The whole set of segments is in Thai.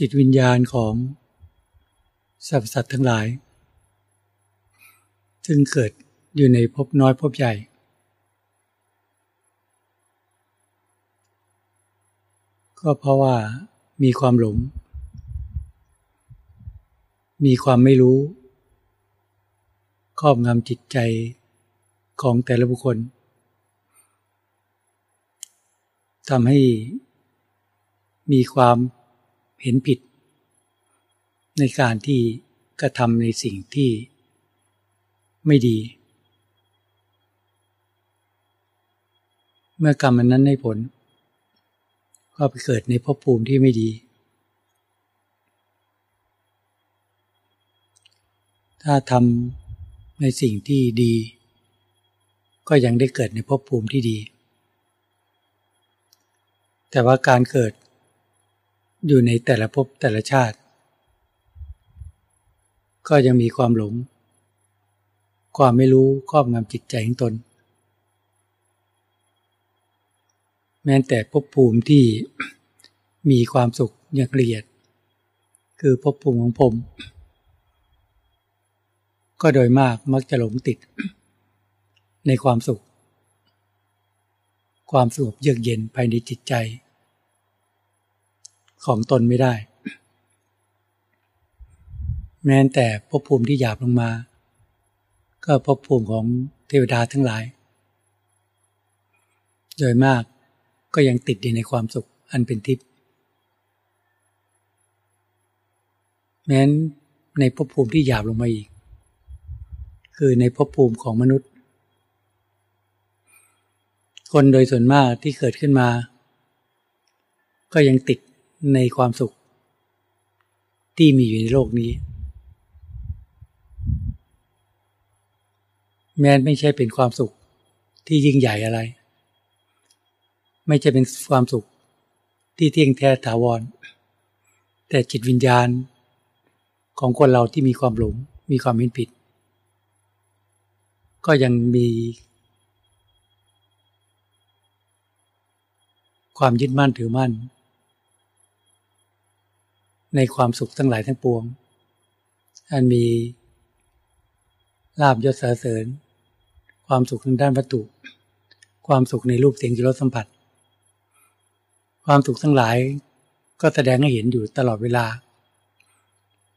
จิตวิญญาณของสรรพสัตว์ทั้งหลาย ซึ่งเกิดอยู่ในภพน้อยภพใหญ่ ก็เพราะว่ามีความหลง มีความไม่รู้ ครอบงำจิตใจของแต่ละบุคคลทำให้มีความ เห็นผิด ในการที่กระทำในสิ่งที่ไม่ดี เมื่อกรรมนั้นให้ผล ก็ไปเกิดในภพภูมิที่ไม่ดี ถ้าทำในสิ่งที่ดี ก็ยังได้เกิดในภพภูมิที่ดี แต่ว่าการเกิด อยู่ในแต่ละภพแต่ละชาติ ก็ยังมีความหลง ความไม่รู้ครอบงำจิตใจของตน แม้แต่ภพภูมิที่มีความสุขอย่างละเอียด คือภพภูมิของผม ก็โดยมากมักจะหลงติด ในความสุข ความสงบเยือกเย็นภายในจิตใจ ของตนไม่ได้ แม้แต่ภพภูมิที่หยาบลงมา ก็ภพภูมิของเทวดาทั้งหลาย โดยมากก็ยังติดอยู่ในความสุขอันเป็นทิพย์แม้นในภพภูมิที่หยาบลงมาอีก คือในภพภูมิของมนุษย์ คนโดยส่วนมากที่เกิดขึ้นมา ก็ยังติด ในความสุข ที่มีอยู่ในโลกนี้ แม้ไม่ใช่เป็นความสุขที่ยิ่งใหญ่อะไร ไม่ใช่เป็นความสุขที่เที่ยงแท้ถาวร แต่จิตวิญญาณของคนเราที่มีความหลงมีความเห็นผิด ก็ยังมีความยึดมั่นถือมั่น ในความสุขทั้งหลายทั้งปวง อันมีลาบยศสรเสริญ ความสุขทางด้านวัตถุ ความสุขในรูปเสียงจิรสสัมผัส ความสุขทั้งหลายก็แสดงให้เห็นอยู่ตลอดเวลา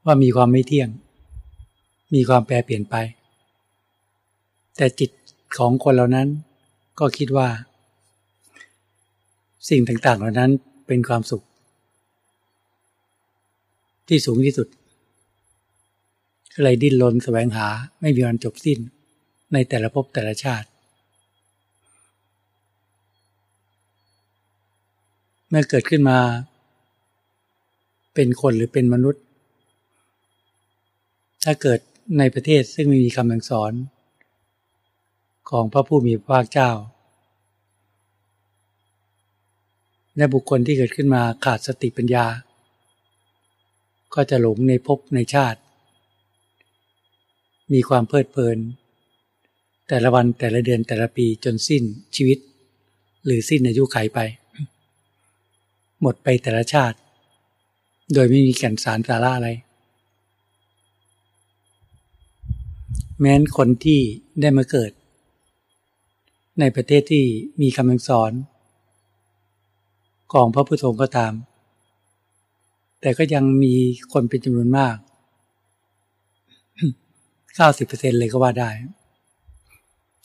ว่ามีความไม่เที่ยง มีความแปรเปลี่ยนไป แต่จิตของคนเหล่านั้นก็คิดว่า สิ่งต่างๆเหล่านั้นเป็นความสุข ที่สูงที่สุดเลยดิ้นรนแสวงหาไม่มีวันจบสิ้นในแต่ละภพแต่ละชาติ เมื่อเกิดขึ้นมา เป็นคนหรือเป็นมนุษย์ ถ้าเกิดในประเทศซึ่งไม่มีคำสั่งสอน ของพระผู้มีพระภาคเจ้า และบุคคลที่เกิดขึ้นมาขาดสติปัญญา ก็จะหลงในภพในชาติ มีความเพลิดเพลิน แต่ละวันแต่ละเดือนแต่ละปีจนสิ้นชีวิต หรือสิ้นอายุขัยไป หมดไปแต่ละชาติ โดยไม่มีแก่นสารสาระอะไร แม้นคนที่ได้มาเกิด ในประเทศที่มีคำสอน ของพระพุทธองค์ก็ตาม แต่ก็ยังมีคนเป็นจำนวนมาก 90%เลยก็ว่าได้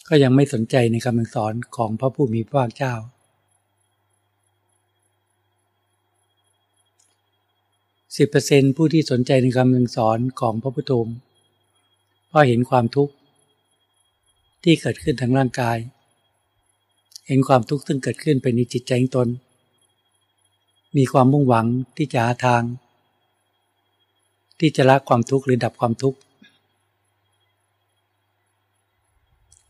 ก็ยังไม่สนใจในคำสอนของพระผู้มีพระภาคเจ้า 10%ผู้ที่สนใจในคำสอนของพระพุทธองค์เพราะเห็นความทุกข์ที่เกิดขึ้นทางร่างกาย เห็นความทุกข์ซึ่งเกิดขึ้นเป็นในจิตใจของตน มีความมุ่งหวังที่จะหาทาง ที่จะละความทุกข์หรือดับความทุกข์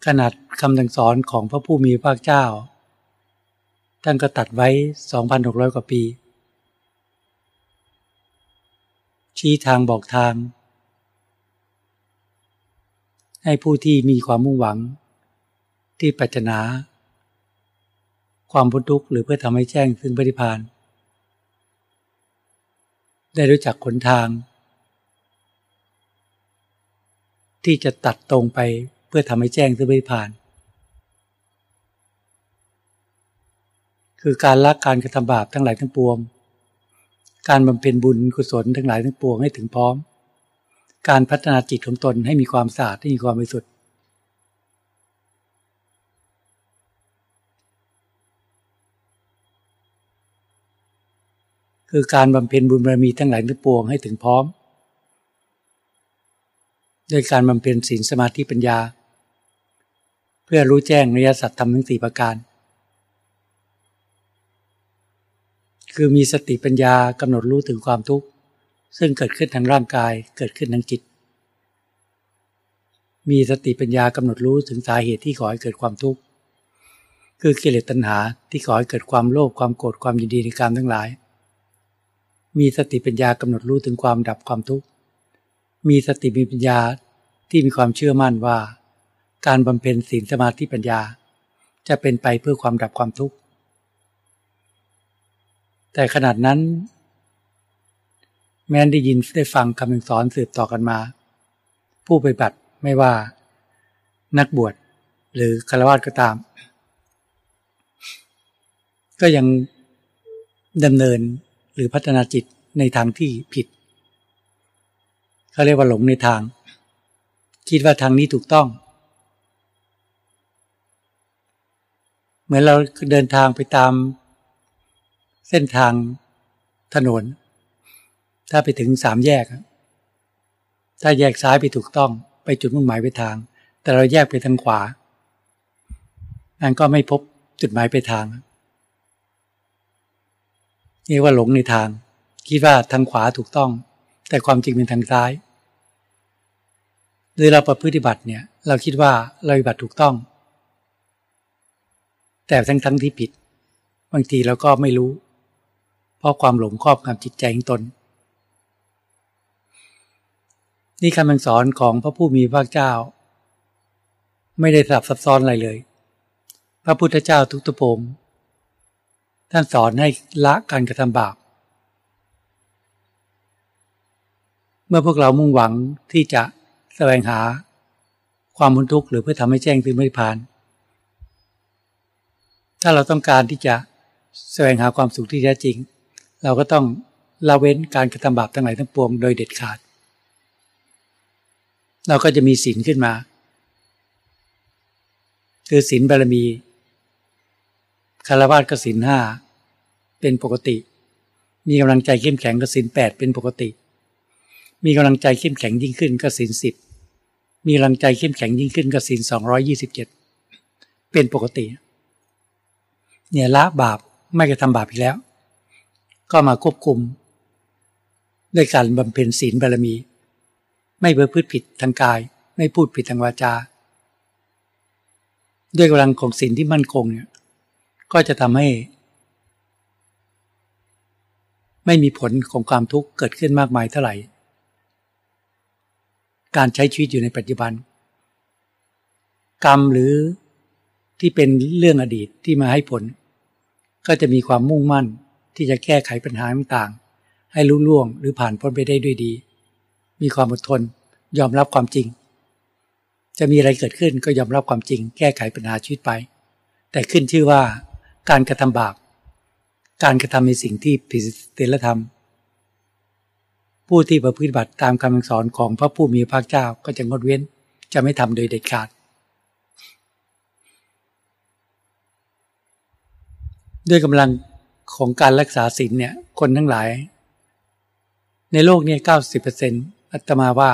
ขนาดคำสั่งสอนของพระผู้มีพระเจ้า ท่านก็ตัดไว้ 2,600 กว่าปี ชี้ทางบอกทาง ให้ผู้ที่มีความมุ่งหวัง ที่ปัจจนา ความพ้นทุกข์หรือเพื่อทำให้แจ้งซึ่งปฏิพาน ได้รู้จักขนทาง ที่จะตัดตรงไปเพื่อทำให้แจ้งซึ่งไม่ผ่าน คือการละการกระทำบาปทั้งหลายทั้งปวง การบำเพ็ญบุญกุศลทั้งหลายทั้งปวงให้ถึงพร้อม การพัฒนาจิตของตนให้มีความสะอาดให้มีความบริสุทธิ์ คือการบำเพ็ญบุญบารมีทั้งหลายทั้งปวงให้ถึงพร้อมโดยการบำเพ็ญศีลสมาธิปัญญา เพื่อรู้แจ้งนิยสัตธรรมทั้งสี่ประการ คือมีสติปัญญากำหนดรู้ถึงความทุกข์ ซึ่งเกิดขึ้นทางร่างกายเกิดขึ้นทางจิต มีสติปัญญากำหนดรู้ถึงสาเหตุที่ขอให้เกิดความทุกข์ คือกิเลสตัณหาที่ขอให้เกิดความโลภความโกรธความยินดีในการทั้งหลาย มีสติปัญญากำหนดรู้ถึงความดับความทุกข์ มีสติมีปัญญาที่มีความเชื่อมั่นว่า การบำเพ็ญศีลสมาธิปัญญา จะเป็นไปเพื่อความดับความทุกข์ แต่ขนาดนั้น แม้นได้ยินได้ฟังคำสอนสืบต่อกันมา ผู้ไปบัติไม่ว่า นักบวชหรือฆราวาสก็ตาม ก็ยังดำเนิน หรือพัฒนาจิตในทางที่ผิดเขาเรียกว่าหลงในทาง คิดว่าทางนี้ถูกต้อง เหมือนเราเดินทางไปตามเส้นทางถนน ถ้าไปถึงสามแยก ถ้าแยกซ้ายไปถูกต้อง ไปจุดมุ่งหมายไปทาง แต่เราแยกไปทางขวานั่นก็ไม่พบจุดหมายไปทาง เรียกว่าหลงในทาง คิดว่าทางขวาถูกต้อง แต่ความจริงเป็นทางซ้ายหรือเราประพฤติบัติเนี่ย เราคิดว่าเราปฏิบัติถูกต้อง แต่ทั้งทั้งที่ผิด บางทีเราก็ไม่รู้ เพราะความหลงครอบงำจิตใจของตน นี่คำสอนของพระผู้มีพระเจ้า ไม่ได้สับซับซ้อนอะไรเลย พระพุทธเจ้าทุกตุพง ท่านสอนให้ละการกระทำบาป เมื่อพวกเรามุ่งหวังที่จะแสวงหาความมุนทุกข์หรือเพื่อทำให้แจ้งถึงไม่ผ่าน ถ้าเราต้องการที่จะแสวงหาความสุขที่แท้จริง เราก็ต้องละเว้นการกระทำบาปทั้งหลายทั้งปวงโดยเด็ดขาด เราก็จะมีศีลขึ้นมา คือศีลบารมีคารวะก็ศีลห้า เป็นปกติ มีกำลังใจเข้มแข็งก็ศีลแปดเป็นปกติ มีกำลังใจเข้มแข็งยิ่งขึ้นก็ศีลสิบมีกำลังใจเข้มแข็งยิ่งขึ้นก็ศีลสองร้อยี่สิบเจ็ดเป็นปกติ เนี่ยละบาปไม่กระทำบาปอีกแล้ว ก็มาควบคุมด้วยการบำเพ็ญศีลบารมี ไม่เบื่อพืชผิดทางกาย ไม่พูดผิดทางวาจา ด้วยกำลังของศีลที่มั่นคงเนี่ยก็จะทำให้ ไม่มีผลของความทุกข์เกิดขึ้นมากมายเท่าไหร่ การใช้ชีวิตอยู่ในปัจจุบัน กรรมหรือที่เป็นเรื่องอดีตที่มาให้ผล ก็จะมีความมุ่งมั่นที่จะแก้ไขปัญหาต่างๆ ให้รุ่ล่วงหรือผ่านพ้นไปได้ด้วยดี มีความอดทน ยอมรับความจริง จะมีอะไรเกิดขึ้นก็ยอมรับความจริง แก้ไขปัญหาชีวิตไป แต่ขึ้นชื่อว่าการกระทำบาป การกระทำในสิ่งที่ผิดศีลธรรม ผู้ที่ประพฤติบัติตามคำสอนของพระผู้มีพระเจ้าก็จะงดเว้นจะไม่ทำโดยเด็ดขาด ด้วยกำลังของการรักษาศีลเนี่ยคนทั้งหลาย ในโลกนี้เก้าสิบเปอร์เซ็นต์อัตมาว่า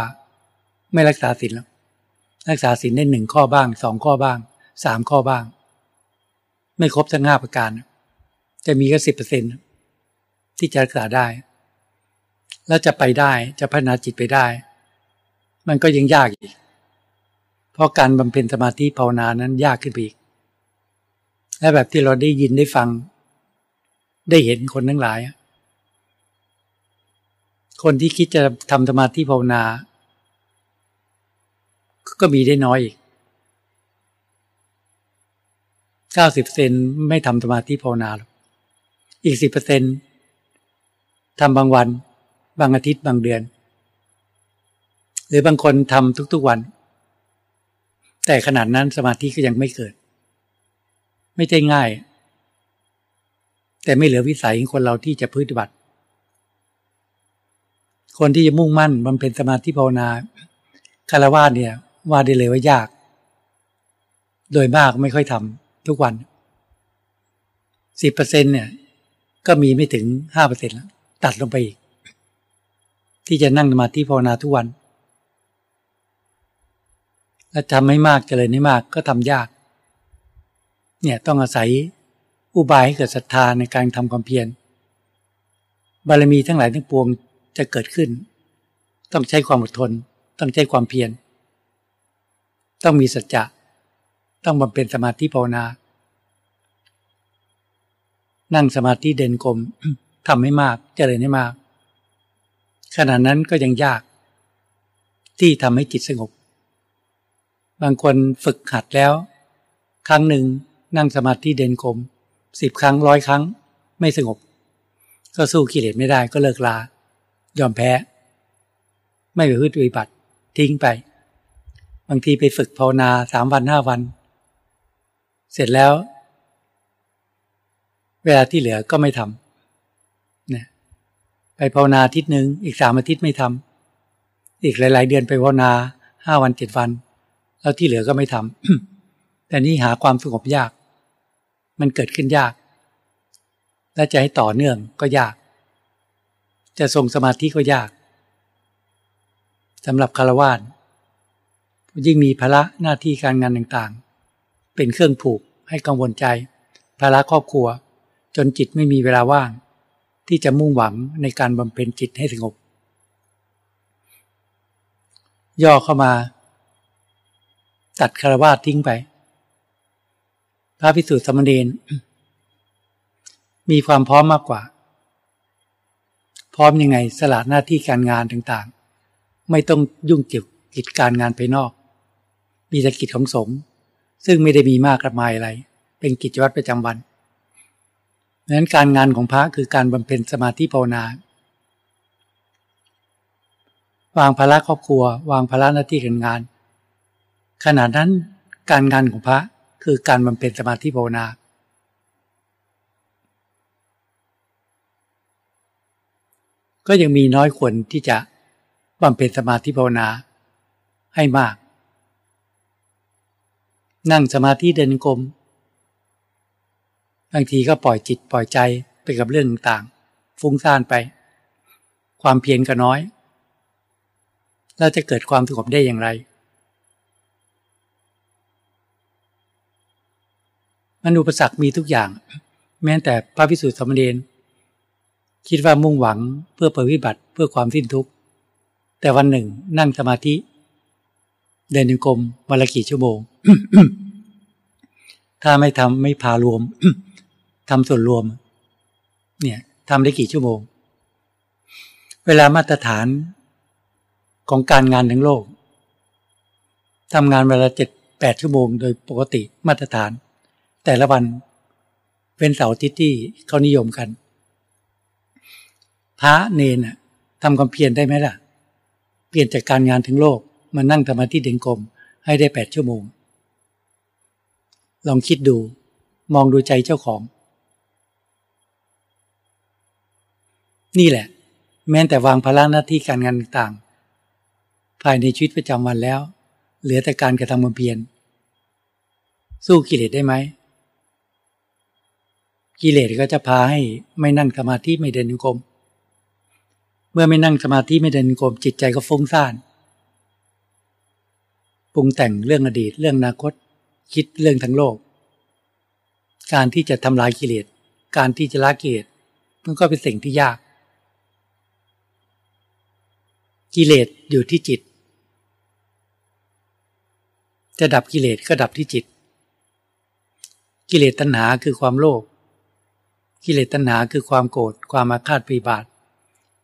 ไม่รักษาศีลแล้วรักษาศีลได้หนึ่งข้อบ้างสองข้อบ้างสามข้อบ้าง ไม่ครบทั้งห้าประการ จะมีแค่สิบเปอร์เซ็นที่จะรักษาได้ แล้วจะไปได้จะพัฒนาจิตไปได้ มันก็ยังยากอีก เพราะการบำเพ็ญสมาธิภาวนานั้นยากขึ้นไปอีก และแบบที่เราได้ยินได้ฟัง ได้เห็นคนทั้งหลาย คนที่คิดจะทำสมาธิภาวนา ก็มีได้น้อยอีกเก้าสิบเซนไม่ทำสมาธิภาวนาหรอก อีกสิบเปอร์เซ็นทำบางวัน บางอาทิตย์บางเดือน หรือบางคนทำทุกๆวัน แต่ขนาดนั้นสมาธิก็ยังไม่เกิด ไม่ใช่ง่าย แต่ไม่เหลือวิสัยของคนเราที่จะพื้ปฏิบัติ คนที่จะมุ่งมั่นบำเพ็ญสมาธิภาวนาคารวะเนี่ยว่าได้เลยว่ายาก โดยมากไม่ค่อยทำทุกวันสิบเปอร์เซ็นเนี่ย ก็มีไม่ถึงห้าเปอร์เซ็นแล้วตัดลงไปอีก ที่จะนั่งสมาธิภาวนาทุกวันและทำให้มากเจริญให้มากก็ทำยาก เนี่ยต้องอาศัยอุบายให้เกิดศรัทธาในการทำความเพียรบารมีทั้งหลายทั้งปวงจะเกิดขึ้น ต้องใช้ความอดทน ต้องใช้ความเพียรต้องมีสัจจะ ต้องบำเพ็ญสมาธิภาวนา นั่งสมาธิเด่นกลมทำให้มากเจริญให้มาก ขณะนั้นก็ยังยาก ที่ทำให้จิตสงบ บางคนฝึกหัดแล้ว ครั้งหนึ่งนั่งสมาธิเด่นกลมสิบครั้งร้อยครั้ง ไม่สงบ ก็สู้กิเลสไม่ได้ก็เลิกลา ยอมแพ้ ไม่ไปพึ่งปฏิบัติทิ้งไป บางทีไปฝึกภาวนาสามวันห้าวัน เสร็จแล้ว เวลาที่เหลือก็ไม่ทำนี่ยไปภาวนาอาทิตย์หนึ่งอีกสามอาทิตย์ไม่ทำอีกหลาย ๆ เดือนไปภาวนาห้าวันเจ็ดวัน แล้วที่เหลือก็ไม่ทำแต่นี่หาความสงบยาก มันเกิดขึ้นยาก และจะให้ต่อเนื่องก็ยาก จะทรงสมาธิก็ยากสำหรับคารวานยิ่งมีภาระหน้าที่การงานต่างๆ เป็นเครื่องผูกให้กังวลใจภาระครอบครัว จนจิตไม่มีเวลาว่าง ที่จะมุ่งหวังในการบำเพ็ญจิตให้สงบ ย่อเข้ามา ตัดคารวาสทิ้งไป พระพิสุทธิสมณีนมีความพร้อมมากกว่า พร้อมยังไงสละหน้าที่การงานต่างๆ ไม่ต้องยุ่งเกี่ยวกิจการงานภายนอก มีแต่กิจของสงฆ์ซึ่งไม่ได้มีมากกระมายอะไร เป็นกิจวัตรประจำวัน ดังนั้นการงานของพระคือการบำเพ็ญสมาธิภาวนาวางภาระครอบครัว วางภาระหน้าที่การงาน ขณะนั้นการงานของพระคือการบำเพ็ญสมาธิภาวนา ก็ยังมีน้อยคนที่จะบำเพ็ญสมาธิภาวนาให้มาก นั่งสมาธิเดินกลม บางทีก็ปล่อยจิตปล่อยใจไปกับเรื่องต่างฟุ้งซ่านไป ความเพียรก็น้อยแล้วจะเกิดความสงบได้อย่างไร มันอุปสรรคมีทุกอย่าง แม้แต่พระพิสุทธิสมเด็จคิดว่ามุ่งหวังเพื่อปฏิบัติเพื่อความสิ้นทุกข์ แต่วันหนึ่งนั่งสมาธิ เดินจงกรมวันละกี่ชั่วโมง ถ้าไม่ทำไม่พารวม ทำส่วนรวม เนี่ยทำได้กี่ชั่วโมง เวลามาตรฐานของการงานทั้งโลกทำงานเวลาเจ็ดแปดชั่วโมงโดยปกติมาตรฐาน แต่ละวันเป็นเสาร์ทิตที่เขานิยมกัน พระเนนทำความเพียรได้ไหมล่ะ เปลี่ยนจากการงานถึงโลก มานั่งธรรมะที่เด่นกลมให้ได้แปดชั่วโมง ลองคิดดูมองดูใจเจ้าของ นี่แหละ แม้แต่วางภาระหน้าที่การงานต่างภายในชีวิตประจำวันแล้ว เหลือแต่การกระทำความเพียรสู้กิเลสได้ไหมกิเลสก็จะพาให้ไม่นั่งสมาธิไม่เดินโยกมเมื่อไม่นั่งสมาธิไม่เดินโยกมจิตใจก็ฟุ้งซ่านปรุงแต่งเรื่องอดีต เรื่องอนาคต คิดเรื่องทั้งโลก การที่จะทำลายกิเลสการที่จะละกิเลสมันก็เป็นสิ่งที่ยาก กิเลสอยู่ที่จิต จะดับกิเลสก็ดับที่จิต กิเลสตัณหาคือความโลภกิเลสตัณหาคือความโกรธความอาฆาตปีบาท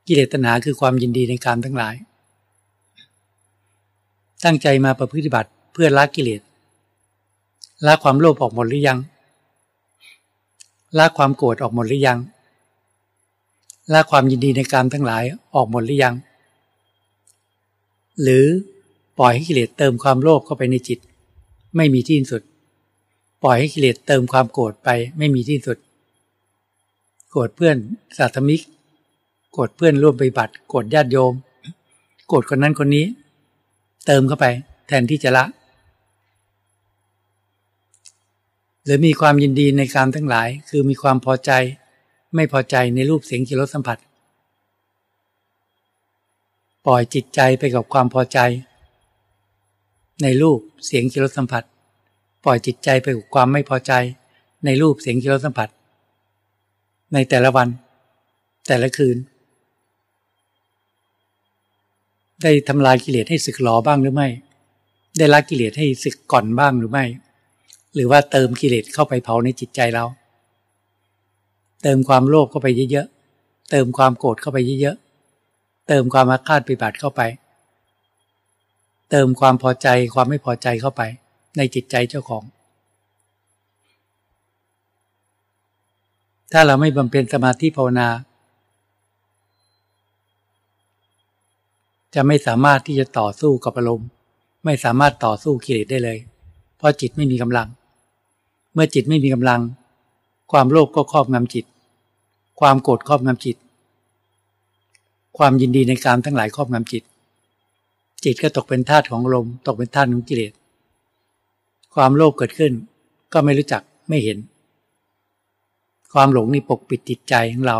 กิเลสตัณหาคือความยินดีในการทั้งหลาย ตั้งใจมาประพฤติบัติเพื่อละกิเลสละความโลภออกหมดหรือยังละความโกรธออกหมดหรือยังละความยินดีในการทั้งหลายออกหมดหรือยัง หรือปล่อยให้กิเลสเติมความโลภเข้าไปในจิต ไม่มีที่สุด ปล่อยให้กิเลสเติมความโกรธไปไม่มีที่สุด โกรธเพื่อนสาธมิก โกรธเพื่อนร่วมปฏิบัติ โกรธญาติโยม โกรธคนนั้นคนนี้ เติมเข้าไป แทนที่จะละ หรือมีความยินดีในการทั้งหลาย คือมีความพอใจ ไม่พอใจในรูปเสียงกิรสสัมผัส ปล่อยจิตใจไปกับความพอใจ ในรูปเสียงกิรสัมผัส ปล่อยจิตใจไปกับความไม่พอใจ ในรูปเสียงกิรสัมผัส ในแต่ละวัน แต่ละคืน ได้ทำลายกิเลสให้สึกหลอบ้างหรือไม่ ได้ละกิเลสให้สึกก่อนบ้างหรือไม่ หรือว่าเติมกิเลสเข้าไปเผาในจิตใจเรา เติมความโลภเข้าไปเยอะๆเติมความโกรธเข้าไปเยอะๆ เติมความอาฆาตปิบัติเข้าไป เติมความพอใจความไม่พอใจเข้าไป ในจิตใจเจ้าของ ถ้าเราไม่บำเพ็ญสมาธิภาวนา จะไม่สามารถที่จะต่อสู้กับอารมณ์ ไม่สามารถต่อสู้กิเลสได้เลย เพราะจิตไม่มีกำลัง เมื่อจิตไม่มีกำลัง ความโลภก็ครอบงำจิต ความโกรธครอบงำจิต ความยินดีในการทั้งหลายครอบงำจิต จิตก็ตกเป็นธาตุของลมตกเป็นธาตุของกิเลสความโลภเกิดขึ้น ก็ไม่รู้จักไม่เห็น ความหลงนี่ปกปิดจิตใจของเรา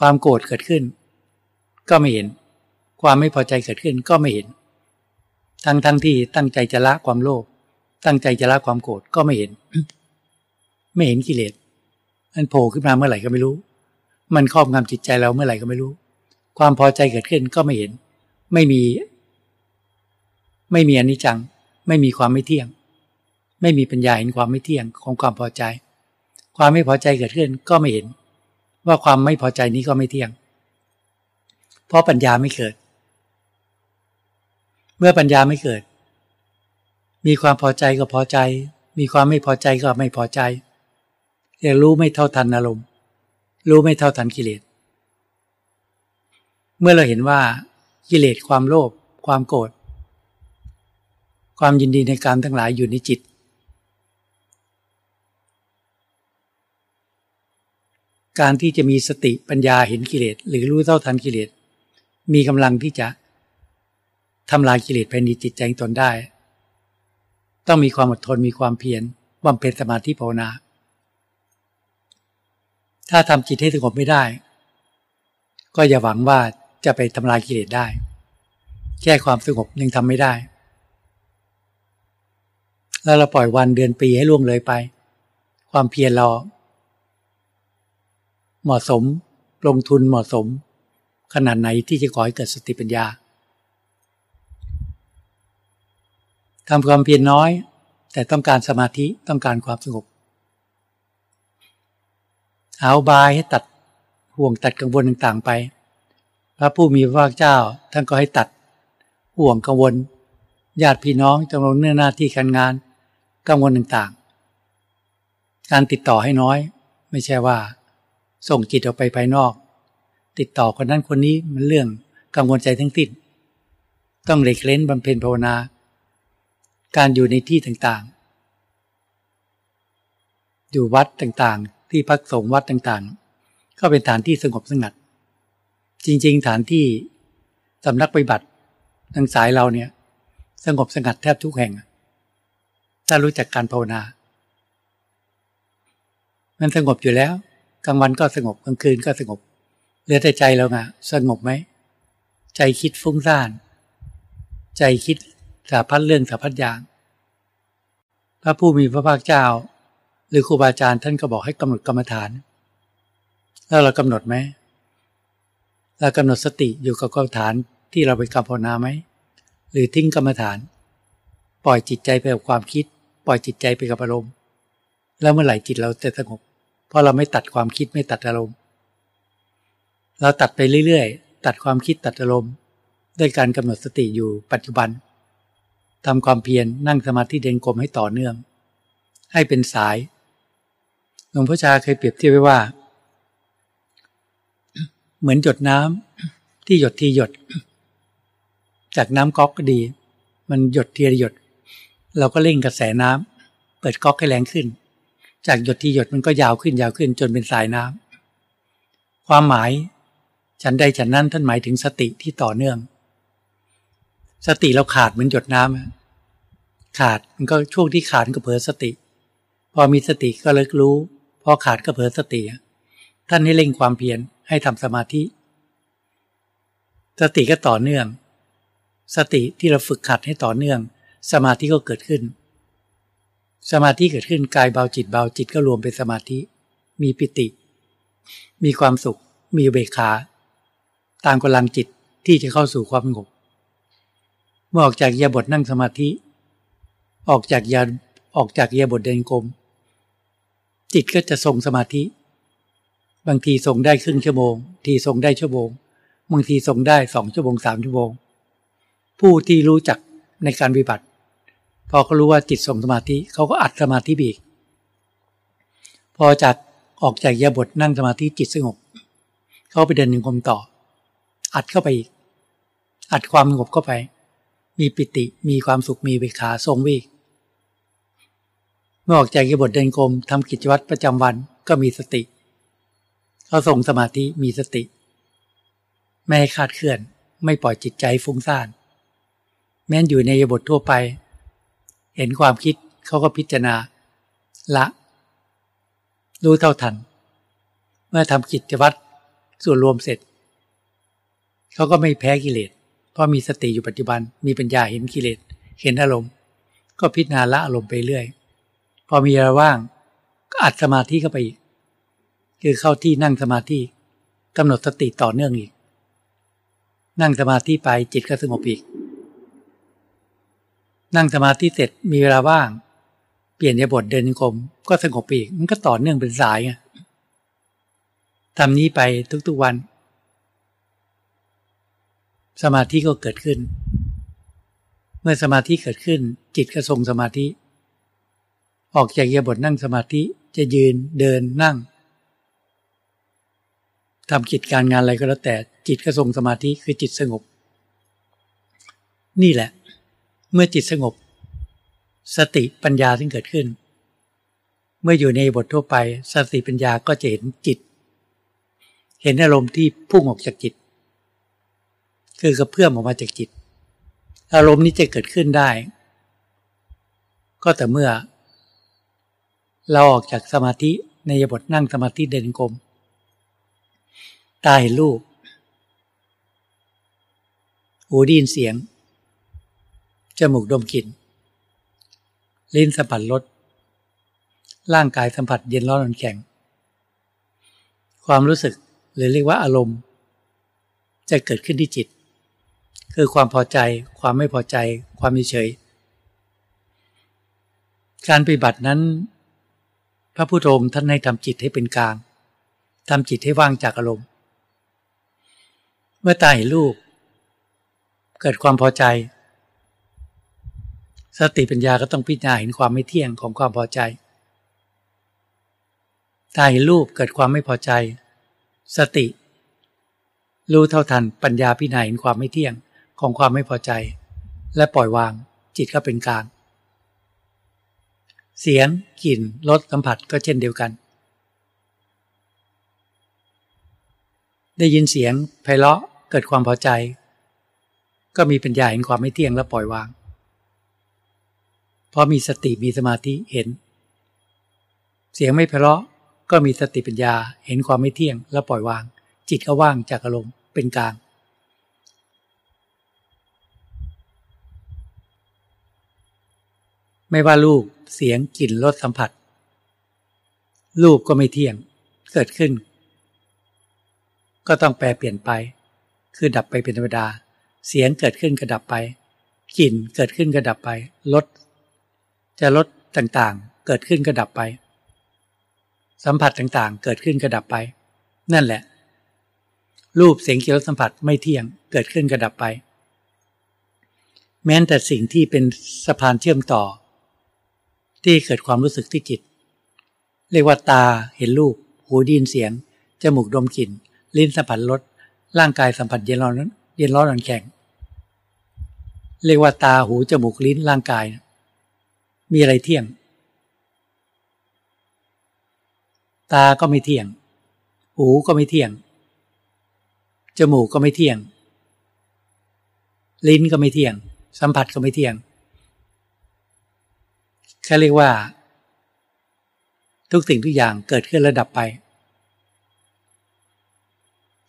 ความโกรธเกิดขึ้น ก็ไม่เห็น ความไม่พอใจเกิดขึ้นก็ไม่เห็น ทั้งทั้งที่ตั้งใจจะละความโลภตั้งใจจะละความโกรธก็ไม่เห็น ไม่เห็นกิเลสมันโผล่ขึ้นมาเมื่อไหร่ก็ไม่รู้ มันครอบงำจิตใจเราเมื่อไหร่ก็ไม่รู้ ความพอใจเกิดขึ้นก็ไม่เห็น ไม่มี ไม่มีอนิจจัง ไม่มีความไม่เที่ยง ไม่มีปัญญาเห็นความไม่เที่ยงของความพอใจ ความไม่พอใจเกิดขึ้นก็ไม่เห็น ว่าความไม่พอใจนี้ก็ไม่เที่ยง เพราะปัญญาไม่เกิด เมื่อปัญญาไม่เกิด มีความพอใจก็พอใจ มีความไม่พอใจก็ไม่พอใจเรียรู้ไม่เท่าทันอารมณ์รู้ไม่เท่าทันกิเลส เมื่อเราเห็นว่ากิเลสความโลภความโกรธความยินดีในการทั้งหลายอยู่ในจิต การที่จะมีสติปัญญาเห็นกิเลสหรือรู้เท่าทันกิเลสมีกำลังที่จะทำลายกิเลสภายในจิตใจตนได้ ต้องมีความอดทนมีความเพียรบำเพ็ญสมาธิภาวนา ถ้าทำจิตให้สงบไม่ได้ ก็อย่าหวังว่า จะไปทำลายกิเลสได้แค่ความสงบยังทำไม่ได้ แล้วเราปล่อยวันเดือนปีให้ล่วงเลยไป ความเพียรเรา เหมาะสมลงทุนเหมาะสม ขนาดไหนที่จะก่อให้เกิดสติปัญญาทำความเพียรน้อย แต่ต้องการสมาธิต้องการความสงบเอาบายให้ตัดห่วงตัดกังวลต่างๆไป พระผู้มีพระภาคเจ้าท่านก็ให้ตัดห่วงกังวล ญาติพี่น้องจำลองเนื้อหน้าที่การงานกังวลต่างๆ การติดต่อให้น้อย ไม่ใช่ว่า ส่งจิตออกไปภายนอก ติดต่อคนนั้นคนนี้มันเรื่องกังวลใจทั้งสิ้นต้องเล็กเล้นบำเพ็ญภาวนา การอยู่ในที่ต่างๆ อยู่วัดต่างๆ ที่พักสงฆ์วัดต่างๆ ก็เป็นฐานที่สงบสงัด จริง ๆ ฐานที่สำนักปฏิบัติทางสายเราเนี่ย สงบสงัดแทบทุกแห่ง ถ้ารู้จักการภาวนา มันสงบอยู่แล้ว กลางวันก็สงบกลางคืนก็สงบเหลือแต่ใจเราไงสงบไหม ใจคิดฟุ้งซ่าน ใจคิดสารพัดเรื่องสารพัดอย่าง พระผู้มีพระภาคเจ้า หรือครูบาอาจารย์ท่านก็บอกให้กำหนดกรรมฐาน แล้วเรากำหนดไหม เรากำหนดสติอยู่กับกรรมฐานที่เราไปกรรมภาวนาไหมหรือทิ้งกรรมฐาน ปล่อยจิตใจไปกับความคิด ปล่อยจิตใจไปกับอารมณ์ แล้วเมื่อไหร่จิตเราจะสงบเพราะเราไม่ตัดความคิดไม่ตัดอารมณ์ เราตัดไปเรื่อยๆ ตัดความคิดตัดอารมณ์ด้วยการกำหนดสติอยู่ปัจจุบันทำความเพียรนั่งสมาธิเด่นกลมให้ต่อเนื่อง ให้เป็นสายหลวงพ่อชาเคยเปรียบเทียบไว้ว่า เหมือนหยดน้ำที่หยดทีหยด จากน้ำก๊อกก็ดี มันหยดทีละหยด เราก็เร่งกระแสน้ำเปิดก๊อกให้แรงขึ้น จากหยดทีหยดมันก็ยาวขึ้นยาวขึ้นจนเป็นสายน้ำความหมายฉันใดฉันนั้นท่านหมายถึงสติที่ต่อเนื่อง สติเราขาดเหมือนหยดน้ำขาดมันก็ช่วงที่ขาดก็เผลอสติ พอมีสติก็เลิกรู้ พอขาดก็เผลอสติ ท่านให้เร่งความเพียร ให้ทำสมาธิ สติก็ต่อเนื่อง สติที่เราฝึกขัดให้ต่อเนื่อง สมาธิก็เกิดขึ้น สมาธิเกิดขึ้นกายเบาจิตเบาจิตก็รวมเป็นสมาธิ มีปิติ มีความสุข มีเบคาตามกำลังจิตที่จะเข้าสู่ความสงบเมื่อออกจากยาบทนั่งสมาธิ ออกจากยาออกจากยาบทเดินกลมจิตก็จะทรงสมาธิ บางทีส่งได้ครึ่งชั่วโมง ทีส่งได้ชั่วโมง บางทีส่งได้สองชั่วโมงสามชั่วโมง ผู้ที่รู้จักในการปฏิบัติ พอเขารู้ว่าจิตส่งสมาธิเขาก็อัดสมาธิบีก พอจากออกจากยาบทนั่งสมาธิจิตสงบเขาไปเดินหนึ่งคมต่อ อัดเข้าไปอีก อัดความสงบเข้าไป มีปิติมีความสุขมีเบขาทรงวิกเมื่อออกจากยาบทเดินกรมทำกิจวัตรประจำวันก็มีสติ เขาทรงสมาธิมีสติ ไม่ให้คาดเคลื่อน ไม่ปล่อยจิตใจฟุ้งซ่าน แม้นอยู่ในบททั่วไป เห็นความคิดเขาก็พิจารณา ละ รู้เท่าทัน เมื่อทำกิจวัตรส่วนรวมเสร็จ เขาก็ไม่แพ้กิเลส เพราะมีสติอยู่ปัจจุบัน มีปัญญาเห็นกิเลส เห็นอารมณ์ ก็พิจารณาละอารมณ์ไปเรื่อย พอมีเวลาว่างก็อัดสมาธิเข้าไปอีก คือเข้าที่นั่งสมาธิกำหนดสติต่อเนื่องอีก นั่งสมาธิไปจิตก็สงบอีก นั่งสมาธิเสร็จมีเวลาว่าง เปลี่ยนยาบทเดินกรมก็สงบอีก มันก็ต่อเนื่องเป็นสายไงทำนี้ไปทุกๆวัน สมาธิก็เกิดขึ้น เมื่อสมาธิเกิดขึ้น จิตก็ทรงสมาธิ ออกจากยาบทนั่งสมาธิจะยืนเดินนั่ง ทำกิจการงานอะไรก็แล้วแต่จิตก็ทรงสมาธิคือจิตสงบ นี่แหละ เมื่อจิตสงบ สติปัญญาที่เกิดขึ้น เมื่ออยู่ในบททั่วไป สติปัญญาก็จะเห็นจิต เห็นอารมณ์ที่พุ่งออกจากจิต คือกระเพื่อมออกมาจากจิต อารมณ์นี้จะเกิดขึ้นได้ ก็แต่เมื่อ เราออกจากสมาธิในบทนั่งสมาธิเดินกลม ตาเห็นรูป หูได้ยินเสียง จมูกดมกลิ่น ลิ้นสัมผัสรส ร่างกายสัมผัสเย็นร้อนอนแข็ง ความรู้สึกหรือเรียกว่าอารมณ์ จะเกิดขึ้นที่จิต คือความพอใจ ความไม่พอใจ ความเฉย การปฏิบัตินั้น พระพุทธองค์ท่านให้ทำจิตให้เป็นกลางทำจิตให้ว่างจากอารมณ์ เมื่อตาเห็นรูป เกิดความพอใจ สติปัญญาก็ต้องพิจารณาเห็นความไม่เที่ยงของความพอใจ ตาเห็นรูปเกิดความไม่พอใจ สติ รู้เท่าทันปัญญาพิจารณาเห็นความไม่เที่ยงของความไม่พอใจ และปล่อยวางจิตก็เป็นกลาง เสียงกลิ่นรสสัมผัสก็เช่นเดียวกัน ได้ยินเสียงไพเราะเกิดความพอใจ ก็มีปัญญาเห็นความไม่เที่ยงและปล่อยวาง เพราะมีสติมีสมาธิเห็น เสียงไม่ไพเราะก็มีสติปัญญาเห็นความไม่เที่ยงและปล่อยวาง จิตก็ว่างจากอารมณ์เป็นกลางไม่ว่ารูป เสียง กลิ่น รส สัมผัส รูปก็ไม่เที่ยง เกิดขึ้น ก็ต้องแปลเปลี่ยนไป คือดับไปเป็นธรรมดา เสียงเกิดขึ้นก็ดับไป กลิ่นเกิดขึ้นก็ดับไปรสจะรสต่างๆ เกิดขึ้นก็ดับไป สัมผัสต่างๆ เกิดขึ้นก็ดับไป นั่นแหละ รูปเสียงกลิ่นรสสัมผัสไม่เที่ยง เกิดขึ้นก็ดับไป แม้แต่สิ่งที่เป็นสะพานเชื่อมต่อ ที่เกิดความรู้สึกที่จิต เรียกว่าตาเห็นรูป หูได้ยินเสียง จมูกดมกลิ่น ลิ้นสัมผัสรสร่างกายสัมผัสเย็นร้อนเย็นร้อนอ่อนแข็ง เรียกว่าตาหูจมูกลิ้นร่างกาย มีอะไรเที่ยง ตาก็ไม่เที่ยง หูก็ไม่เที่ยง จมูกก็ไม่เที่ยง ลิ้นก็ไม่เที่ยง สัมผัสก็ไม่เที่ยงแค่เรียกว่า ทุกสิ่งทุกอย่างเกิดขึ้นระดับไป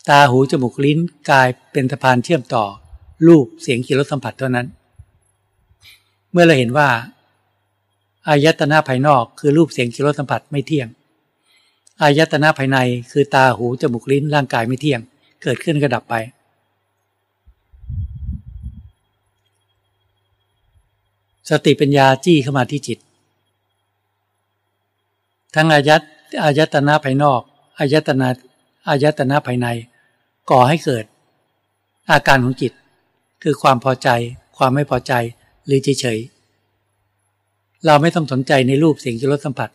ตาหูจมูกลิ้นกายเป็นสะพานเชื่อมต่อ รูปเสียงกลิ่นรสสัมผัสเท่านั้น เมื่อเราเห็นว่าอายตนะภายนอกคือรูปเสียงกลิ่นรสสัมผัสไม่เที่ยงอายตนะภายในคือตาหูจมูกลิ้นร่างกายไม่เที่ยง เกิดขึ้นกระดับไป สติปัญญาจี้เข้ามาที่จิต ทั้งอายัตอายตนะภายนอกอายตนะอายตนะภายใน ก่อให้เกิด อาการของจิต คือความพอใจ ความไม่พอใจหรือเฉยๆเราไม่ต้องสนใจในรูปเสียงจรสสัมผัส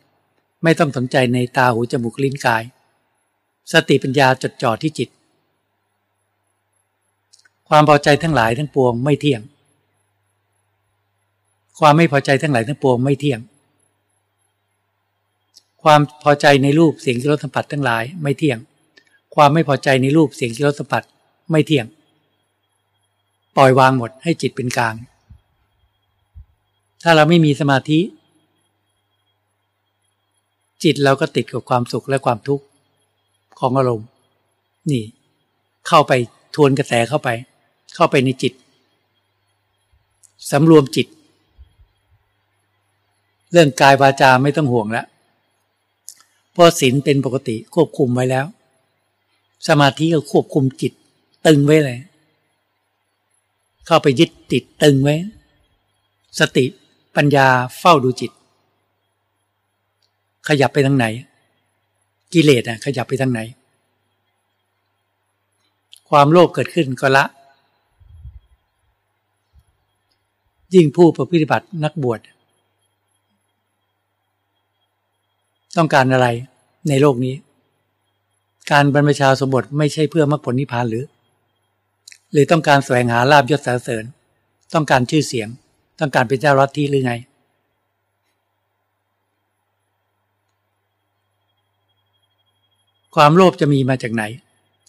ไม่ต้องสนใจในตาหูจมูกลิ้นกาย สติปัญญาจดจ่อที่จิต ความพอใจทั้งหลายทั้งปวงไม่เที่ยง ความไม่พอใจทั้งหลายทั้งปวงไม่เที่ยง ความพอใจในรูปเสียงที่รสสัมผัสทั้งหลายไม่เที่ยง ความไม่พอใจในรูปเสียงที่รสสัมผัสไม่เที่ยง ปล่อยวางหมดให้จิตเป็นกลาง ถ้าเราไม่มีสมาธิ จิตเราก็ติดกับความสุขและความทุกข์ของอารมณ์ นี่ เข้าไปทวนกระแสเข้าไป เข้าไปในจิตสำรวมจิต เรื่องกายวาจาไม่ต้องห่วงแล้วเพราะศีลเป็นปกติควบคุมไว้แล้ว สมาธิก็ควบคุมจิต ตึงไว้เลย เข้าไปยึดติดตึงไว้ สติปัญญาเฝ้าดูจิต ขยับไปทางไหน กิเลสอะขยับไปทางไหน ความโลภเกิดขึ้นก็ละ ยิ่งผู้ปฏิบัตินักบวชต้องการอะไรในโลกนี้ การบรรพชาสมบทไม่ใช่เพื่อมรรคผลนิพพานหรือ หรือต้องการแสวงหาลาบยศสรรเสริญ ต้องการชื่อเสียง ต้องการเป็นเจ้ารัฐที่หรือไง ความโลภจะมีมาจากไหน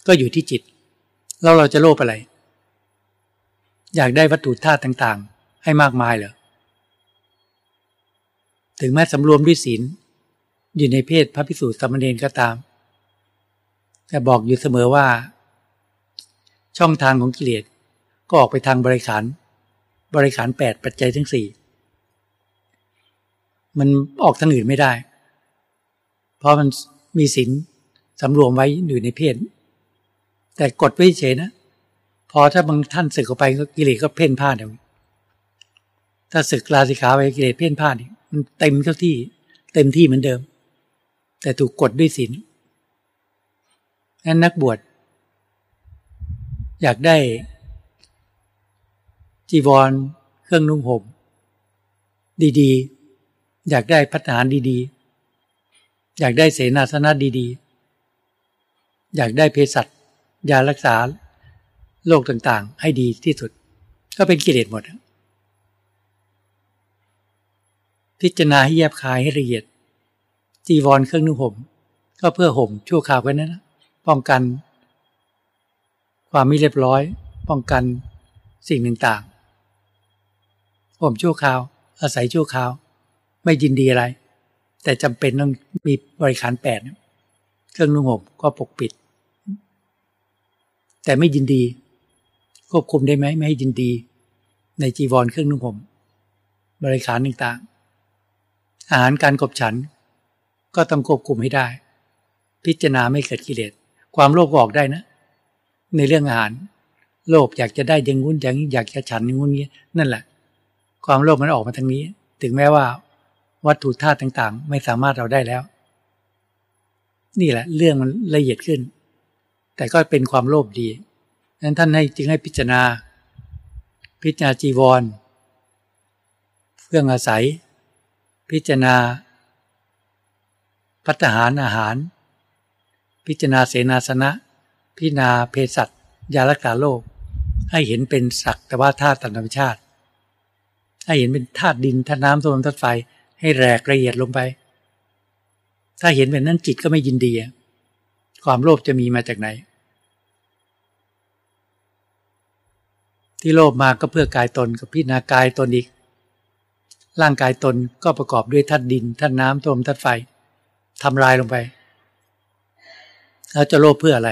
ก็อยู่ที่จิต แล้วเราจะโลภอะไร อยากได้วัตถุธาตุต่างๆ ให้มากมายเหรอถึงแม้สำรวมด้วยศีลอยู่ในเพศพระพิสุสามเณรก็ตาม แต่บอกอยู่เสมอว่า ช่องทางของกิเลสก็ออกไปทางบริขารบริขารแปดปัจจัยทั้งสี่มันออกทางอื่นไม่ได้ เพราะมันมีศีลสำรวมไว้อยู่ในเพศแต่กดไว้เฉยนะพอถ้าบางท่านศึกออกไปก็กิเลสก็เพ่นพ่านเดียวถ้าศึกลาสิขาไปกิเลสเพ่นพ่านมันเต็มเข้าที่ เต็มที่เหมือนเดิม แต่ถูกกดด้วยศีล นั้นนักบวชอยากได้ จีวร เครื่องนุ่งห่มดีๆ อยากได้พัฒหารดีๆ อยากได้เสนาสนะดีๆ อยากได้เภสัชยารักษาโรคต่างๆ ให้ดีที่สุด ก็เป็นกิเลสหมด พิจารณาให้แยบคายให้ละเอียดจีวรเครื่องนุ่งห่มก็เพื่อห่มชั่วคราวกันนั้นนะ ป้องกัน ความไม่เรียบร้อย ป้องกันสิ่งต่างๆห่มชั่วคราว อาศัยชั่วคราว ไม่ยินดีอะไร แต่จำเป็นต้องมีบริขารแปดเครื่องนุ่งห่มก็ปกปิด แต่ไม่ยินดี ควบคุมได้ไหมไม่ให้ยินดี ในจีวรเครื่องนุ่งห่มบริขารต่างๆ อาหารการกบฉัน ก็ต้องควบคุมให้ได้ พิจารณาไม่เกิดกิเลส ความโลภออกได้นะ ในเรื่องอาหาร โลภอยากจะได้ยังงุ้นอย่างนี้อยากจะฉันอย่างงุ้นนี้นั่นแหละ ความโลภมันออกมาทางนี้ ถึงแม้ว่า วัตถุธาตุต่างๆ ไม่สามารถเราได้แล้ว นี่แหละ เรื่องมันละเอียดขึ้น แต่ก็เป็นความโลภดีนั้นท่านให้จึงให้พิจารณา พิจารณาจีวรเครื่องอาศัย พิจารณาพัฒหารอาหาร พิจารณาเสนาสนะ พิจารณาเภสัชยารักษาโรคให้เห็นเป็นศักแต่ว่าธาตุธรรมชาติ ให้เห็นเป็นธาตุดินธาตุน้ำธาตุลมธาตุไฟ ให้แรกละเอียดลงไป ถ้าเห็นเป็นนั้นจิตก็ไม่ยินดีความโลภจะมีมาจากไหน ที่โลภมาก็เพื่อกายตนกับพิจารณากายตนอีก ร่างกายตนก็ประกอบด้วยธาตุดินธาตุน้ำธาตุลมธาตุไฟทำลายลงไป แล้วจะโลภเพื่ออะไร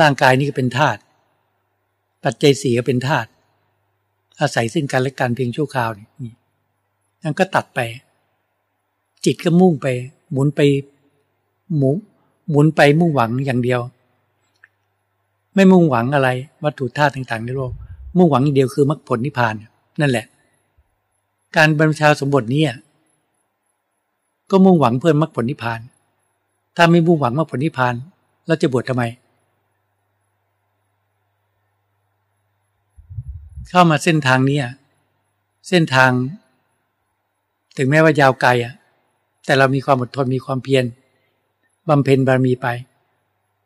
ร่างกายนี้ก็เป็นธาตุปัจเจัยสี่ก็เป็นธาตุอาศัยซึ่งกันและกันเพียงชั่วคราวนี่นั่นก็ตัดไป จิตก็มุ่งไป หมุนไปหมุนหมุนไปมุ่งหวังอย่างเดียว ไม่มุ่งหวังอะไร วัตถุธาตุต่างๆในโลก มุ่งหวังอย่างเดียวคือมรรคผลนิพพาน นั่นแหละ การบรรพชาสมบทนี้ก็มุ่งหวังเพื่อมรรคผลนิพพาน ถ้าไม่มุ่งหวังมรรคผลนิพพานเราจะบวชทำไม เข้ามาเส้นทางนี้เส้นทาง ถึงแม้ว่ายาวไกลอะ แต่เรามีความอดทนมีความเพียรบำเพ็ญบารมีไป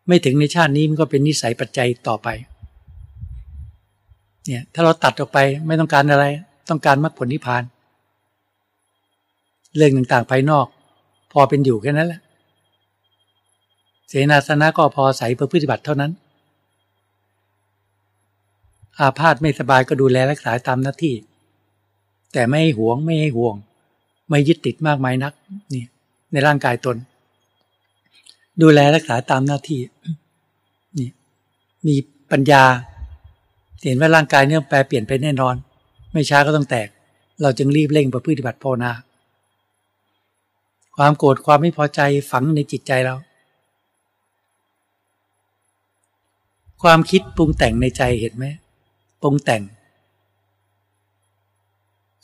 ไม่ถึงในชาตินี้มันก็เป็นนิสัยปัจจัยต่อไป เนี่ย ถ้าเราตัดออกไปไม่ต้องการอะไร ต้องการมรรคผลนิพพาน เรื่องต่างๆภายนอก พอเป็นอยู่แค่นั้นแหละ เสนาสนะก็พอใส่เพื่อปฏิบัติเท่านั้น อาพาธไม่สบายก็ดูแลรักษาตามหน้าที่ แต่ไม่ให้หวงไม่ให้ห่วง ไม่ยึดติดมากมายนักนี่ในร่างกายตน ดูแลรักษาตามหน้าที่นี่มีปัญญา เห็นว่าร่างกายเนี่ยแปลเปลี่ยนไปแน่นอน ไม่ช้าก็ต้องแตก เราจึงรีบเร่งประพฤติบัติภาวนาความโกรธความไม่พอใจฝังในจิตใจเรา ความคิดปรุงแต่งในใจเห็นไหมปรุงแต่ง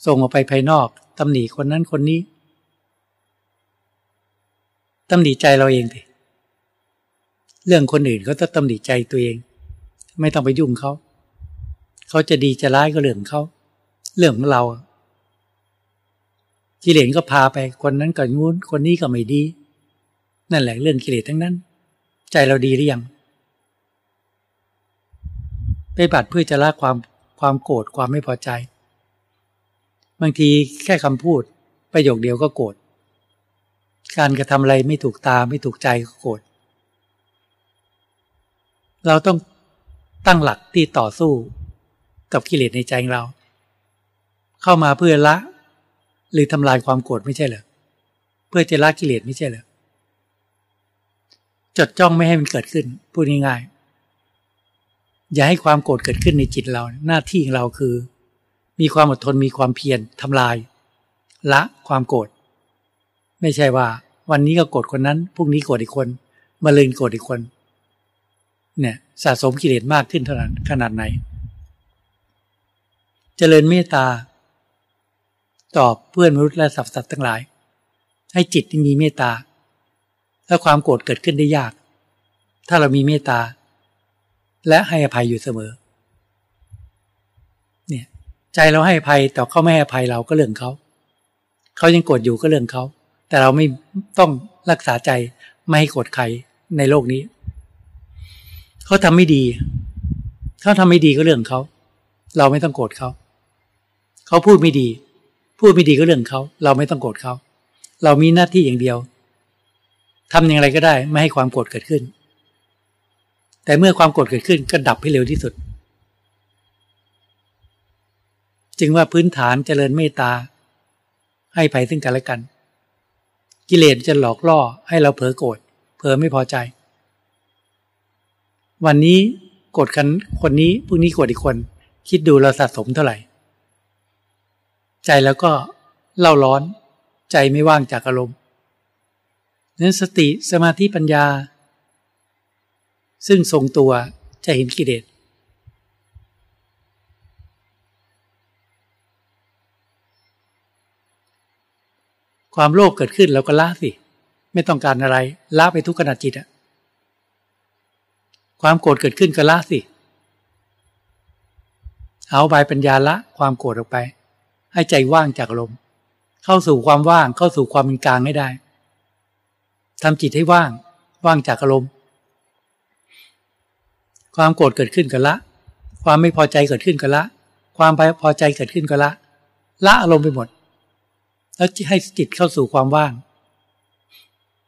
ส่งออกไปภายนอกตำหนิคนนั้นคนนี้ตำหนิใจเราเองดิเรื่องคนอื่นเขาต้องตำหนิใจตัวเอง ไม่ต้องไปยุ่งเขา เขาจะดีจะร้ายก็เรื่องเขา เรื่องของเรากิเลสก็พาไป คนนั้นก็งู้นคนนี้ก็ไม่ดี นั่นแหละเรื่องกิเลสทั้งนั้น ใจเราดีหรือยัง ไปบัตรเพื่อจะละความความโกรธความไม่พอใจ บางทีแค่คำพูดประโยคเดียวก็โกรธการกระทำอะไรไม่ถูกตาไม่ถูกใจก็โกรธเราต้องตั้งหลักที่ต่อสู้กับกิเลสในใจเรา เข้ามาเพื่อละ หรือทำลายความโกรธไม่ใช่เหรอเพื่อจะละกิเลสไม่ใช่เหรอจดจ้องไม่ให้มันเกิดขึ้นพูดง่ายๆ อย่าให้ความโกรธเกิดขึ้นในจิตเรา หน้าที่ของเราคือ มีความอดทนมีความเพียรทำลาย ละความโกรธไม่ใช่ว่า วันนี้ก็โกรธคนนั้นพรุ่งนี้โกรธอีกคนมาเลยโกรธอีกคน เนี่ยสะสมกิเลสมากขึ้นเท่านั้นขนาดไหนจเจริญเมตตา ตอบเพื่อนมนุษย์และสัตว์สัตว์ทั้งหลาย ให้จิตมีเมตตา และความโกรธเกิดขึ้นได้ยาก ถ้าเรามีเมตตา และให้อภัยอยู่เสมอ เนี่ยใจเราให้อภัยแต่เขาไม่ให้อภัยเราก็เรื่องเขาเขายังโกรธอยู่ก็เรื่องเขาแต่เราไม่ต้องรักษาใจไม่ให้โกรธใครในโลกนี้เขาทำไม่ดีเขาทำไม่ดีก็เรื่องเขาเราไม่ต้องโกรธเขาเขาพูดไม่ดี พูดไม่ดีก็เรื่องเขาเราไม่ต้องโกรธเขาเรามีหน้าที่อย่างเดียวทำอย่างไรก็ได้ไม่ให้ความโกรธเกิดขึ้น แต่เมื่อความโกรธเกิดขึ้นก็ดับให้เร็วที่สุด จึงว่าพื้นฐานเจริญเมตตา ให้ภัยซึ่งกันและกัน กิเลสจะหลอกล่อให้เราเผลอโกรธเผลอไม่พอใจ วันนี้โกรธกันคนนี้พรุ่งนี้โกรธอีกคน คิดดูเราสะสมเท่าไหร่ ใจแล้วก็เล่าร้อน ใจไม่ว่างจากอารมณ์นั้นสติสมาธิปัญญา ซึ่งทรงตัวจะเห็นกิเลสความโลภเกิดขึ้นแล้วก็ละสิ ไม่ต้องการอะไรละไปทุกขณะจิตอะความโกรธเกิดขึ้นก็ละสิ เอาใบปัญญาละความโกรธออกไป ให้ใจว่างจากลม เข้าสู่ความว่างเข้าสู่ความเป็นกลางให้ได้ทำจิตให้ว่างว่างจากอารมณ์ ความโกรธเกิดขึ้นก็ละ ความไม่พอใจเกิดขึ้นก็ละ ความพอใจเกิดขึ้นก็ละ ละอารมณ์ไปหมด แล้วให้จิตเข้าสู่ความว่าง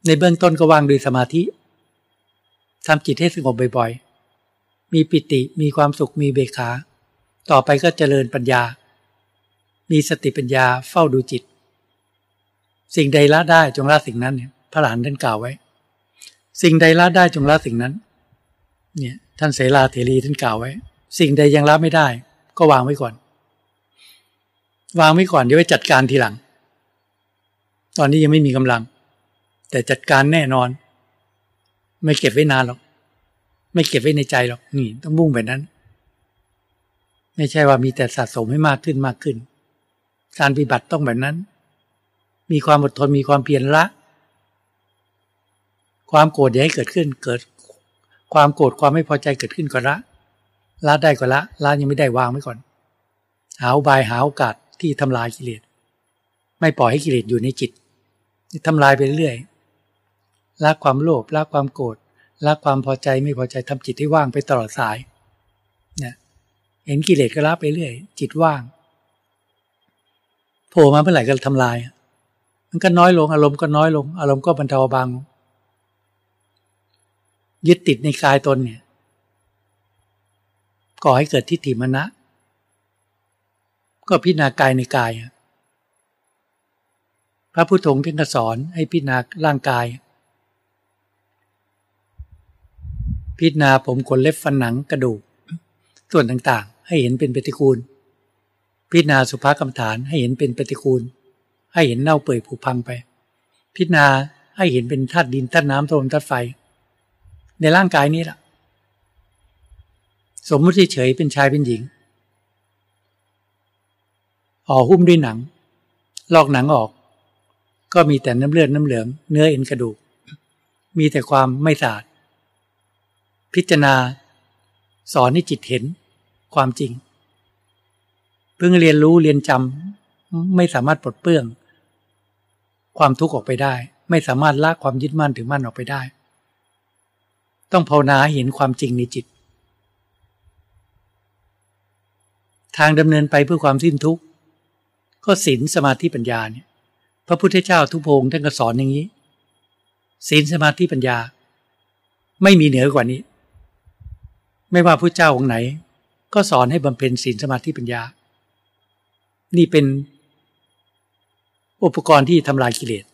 ในเบื้องต้นก็วางด้วยสมาธิทำจิตให้สงบบ่อยๆ มีปิติ มีความสุข มีเบขา ต่อไปก็เจริญปัญญา มีสติปัญญาเฝ้าดูจิต สิ่งใดละได้จงละสิ่งนั้น พระหลานท่านกล่าวไว้ สิ่งใดละได้จงละสิ่งนั้น เนี่ย ท่านเสลาเถรีท่านกล่าวไว้ สิ่งใดยังละไม่ได้ ก็วางไว้ก่อน วางไว้ก่อนเดี๋ยวไปจัดการทีหลัง ตอนนี้ยังไม่มีกำลัง แต่จัดการแน่นอน ไม่เก็บไว้นานหรอก ไม่เก็บไว้ในใจหรอกนี่ต้องมุ่งแบบนั้น ไม่ใช่ว่ามีแต่สะสมให้มากขึ้นมากขึ้น การปฏิบัติต้องแบบนั้น มีความอดทนมีความเพียรละ ความโกรธอย่าให้เกิดขึ้นเกิด ความโกรธความไม่พอใจเกิดขึ้นก็ละละได้ก็ละละยังไม่ได้วางไว้ก่อน หาบายหาโอกาสที่ทำลายกิเลสไม่ปล่อยให้กิเลสอยู่ในจิตทำลายไปเรื่อยละความโลภละความโกรธละความพอใจไม่พอใจทำจิตให้ว่างไปตลอดสายเนี่ยเห็นกิเลสก็ละไปเรื่อย จิตว่างโผล่มาเมื่อไหร่ก็ทำลาย มันก็น้อยลงอารมณ์ก็น้อยลง อารมณ์ก็บรรเทาบาง ยึดติดในกายตนเนี่ยก่อให้เกิดทิฏฐิมณะ ก็พิจารณากายในกาย พระพุทธองค์ท่านสอนให้พิจารณาร่างกาย พิจารณาผมขนเล็บฟันหนังกระดูก ส่วนต่างๆ ให้เห็นเป็นปฏิคูล พิจารณาสุภากรรมฐานให้เห็นเป็นปฏิคูล ให้เห็นเน่าเปื่อยผุพังไป พิจารณาให้เห็นเป็นธาตุดินธาตุน้ำธาตุธาตุไฟ ในร่างกายนี้ล่ะ สมมติเฉยเป็นชายเป็นหญิงห่อหุ้มด้วยหนัง ลอกหนังออก ก็มีแต่น้ำเลือดน้ำเหลือง เนื้อเอ็นกระดูก มีแต่ความไม่สะอาด พิจารณา สอนให้จิตเห็นความจริง เพิ่งเรียนรู้เรียนจำไม่สามารถปลดเปลื้อง ความทุกข์ออกไปได้ ไม่สามารถละความยึดมั่นถึงมั่นออกไปได้ ต้องภาวนาเห็นความจริงในจิต ทางดำเนินไปเพื่อความสิ้นทุกข์ ก็ศีลสมาธิปัญญาเนี่ยพระพุทธเจ้าทุพงท่านก็สอนอย่างนี้ศีลสมาธิปัญญา ไม่มีเหนือกว่านี้ ไม่ว่าพระเจ้าองค์ไหน ก็สอนให้บำเพ็ญศีลสมาธิปัญญา นี่เป็นอุปกรณ์ที่ทำลายกิเลส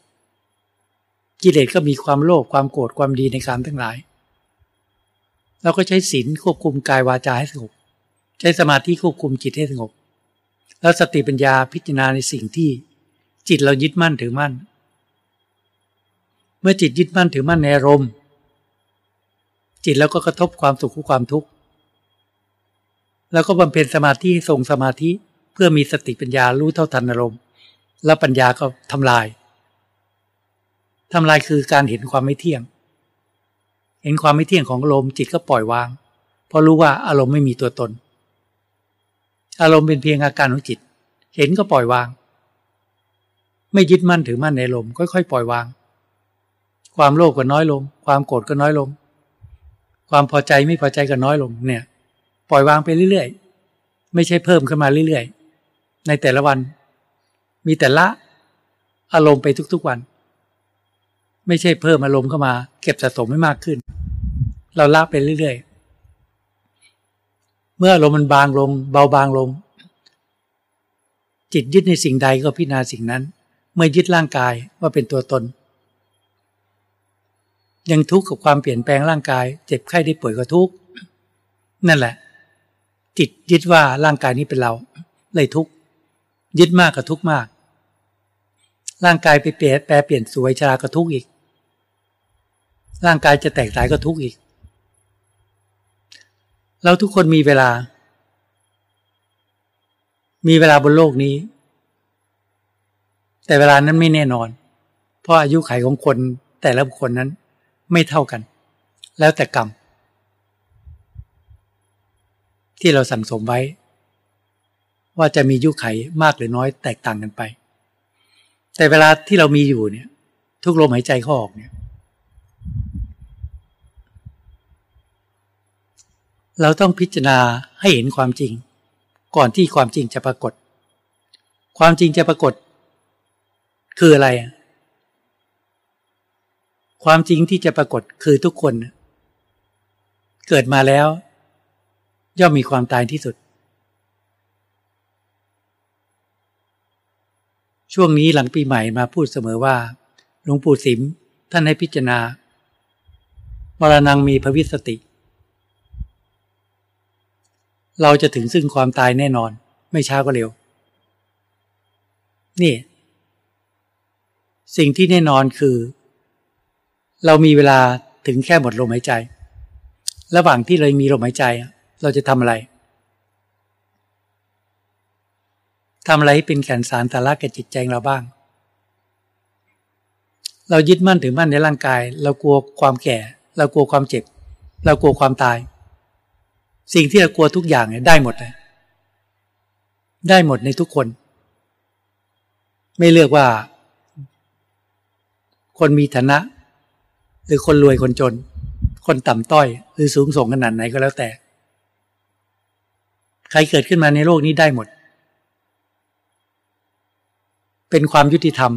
กิเลสก็มีความโลภความโกรธความดีในการทั้งหลาย เราก็ใช้ศีลควบคุมกายวาจาให้สงบ ใช้สมาธิควบคุมจิตให้สงบ แล้วสติปัญญาพิจารณาในสิ่งที่จิตเรายึดมั่นถือมั่น เมื่อจิตยึดมั่นถือมั่นในอารมณ์ จิตแล้วก็กระทบความสุขกับความทุกข์ แล้วก็บำเพ็ญสมาธิทรงสมาธิเพื่อมีสติปัญญารู้เท่าทันอารมณ์ แล้วปัญญาก็ทำลายทำลายคือการเห็นความไม่เที่ยง เห็นความไม่เที่ยงของอารมณ์จิตก็ปล่อยวาง เพราะรู้ว่าอารมณ์ไม่มีตัวตน อารมณ์เป็นเพียงอาการของจิต เห็นก็ปล่อยวาง ไม่ยึดมั่นถือมั่นในอารมณ์ค่อยๆปล่อยวาง ความโลภก็น้อยลง ความโกรธก็น้อยลง ความพอใจไม่พอใจก็น้อยลงเนี่ย ปล่อยวางไปเรื่อยๆ ไม่ใช่เพิ่มขึ้นมาเรื่อยๆ ในแต่ละวัน มีแต่ละอารมณ์ไปทุกๆวัน ไม่ใช่เพิ่มอารมณ์เข้ามา เก็บสะสมให้มากขึ้น เราละไปเรื่อยๆ เมื่ออารมณ์มันบางลง เบาบางลง จิตยึดในสิ่งใดก็พิจารณาสิ่งนั้น เมื่อยึดร่างกายว่าเป็นตัวตน ยังทุกข์กับความเปลี่ยนแปลงร่างกาย เจ็บไข้ได้ป่วยก็ทุกข์นั่นแหละ จิตยึดว่าร่างกายนี้เป็นเรา เลยทุกข์ยึดมากก็ทุกข์มาก ร่างกายไปเปลี่ยนแปลเปลี่ยนสวยชราก็ทุกข์อีก ร่างกายจะแตกสายก็ทุกข์อีก เราทุกคนมีเวลา มีเวลาบนโลกนี้ แต่เวลานั้นไม่แน่นอน เพราะอายุไขของคนแต่ละคคลนั้นไม่เท่ากัน แล้วแต่กรรม ที่เราสั่งสมไว้ ว่าจะมียุคไขมากหรือน้อยแตกต่างกันไป แต่เวลาที่เรามีอยู่เนี่ย ทุกลมหายใจเข้าออกเนี่ย เราต้องพิจารณาให้เห็นความจริง ก่อนที่ความจริงจะปรากฏ ความจริงจะปรากฏ คืออะไร ความจริงที่จะปรากฏคือทุกคน เกิดมาแล้ว ย่อมมีความตายที่สุด ช่วงนี้หลังปีใหม่มาพูดเสมอว่าหลวงปู่สิมท่านให้พิจารณามรณงมีภวิสติ เราจะถึงซึ่งความตายแน่นอน ไม่ช้าก็เร็ว นี่ สิ่งที่แน่นอนคือ เรามีเวลาถึงแค่หมดลมหายใจ ระหว่างที่เรามีลมหายใจ เราจะทำอะไรทำอะไรให้เป็นแก่นสารสาระแก่จิตใจเราบ้าง เรายึดมั่นถือมั่นในร่างกาย เรากลัวความแก่ เรากลัวความเจ็บ เรากลัวความตาย สิ่งที่เรากลัวทุกอย่างเนี่ยได้หมดเลยได้หมดในทุกคน ไม่เลือกว่า คนมีฐานะ หรือคนรวยคนจน คนต่ำต้อย หรือสูงส่งขนาดไหนก็แล้วแต่ ใครเกิดขึ้นมาในโลกนี้ได้หมด เป็นความยุติธรรม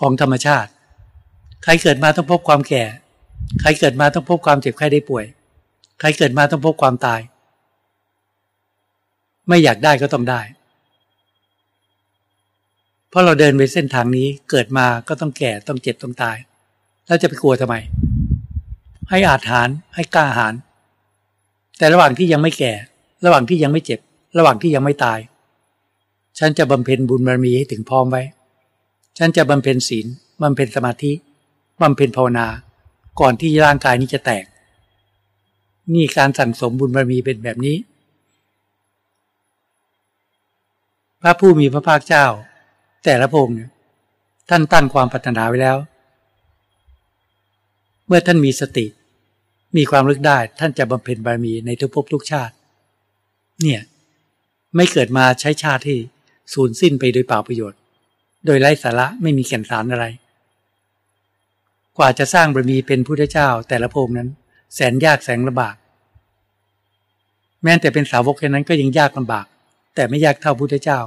ของธรรมชาติ ใครเกิดมาต้องพบความแก่ ใครเกิดมาต้องพบความเจ็บไข้ได้ป่วย ใครเกิดมาต้องพบความตาย ไม่อยากได้ก็ต้องได้ เพราะเราเดินไปเส้นทางนี้เกิดมาก็ต้องแก่ต้องเจ็บต้องตาย แล้วจะไปกลัวทำไม ให้อาถานให้กล้าหาญแต่ระหว่างที่ยังไม่แก่ ระหว่างที่ยังไม่เจ็บ ระหว่างที่ยังไม่ตาย ฉันจะบำเพ็ญบุญบารมีให้ถึงพร้อมไว้ ฉันจะบำเพ็ญศีลบำเพ็ญสมาธิบำเพ็ญภาวนา ก่อนที่ร่างกายนี้จะแตก นี่การสั่งสมบุญบารมีเป็นแบบนี้ พระผู้มีพระภาคเจ้า แต่ละพงศ์ท่านตั้งความปรารถนาไว้แล้ว เมื่อท่านมีสติ มีความลึกได้ท่านจะบำเพ็ญบารมีในทุกภพทุกชาติ เนี่ย ไม่เกิดมาใช้ชาติที่สูญสิ้นไปโดยเปล่าประโยชน์ โดยไร้สาระไม่มีแก่นสารอะไร กว่าจะสร้างบารมีเป็นพุทธเจ้าแต่ละพงนั้น แสนยากแสนลำบาก แม้แต่เป็นสาวกแค่นั้นก็ยังยากลำบาก แต่ไม่ยากเท่าพุทธเจ้า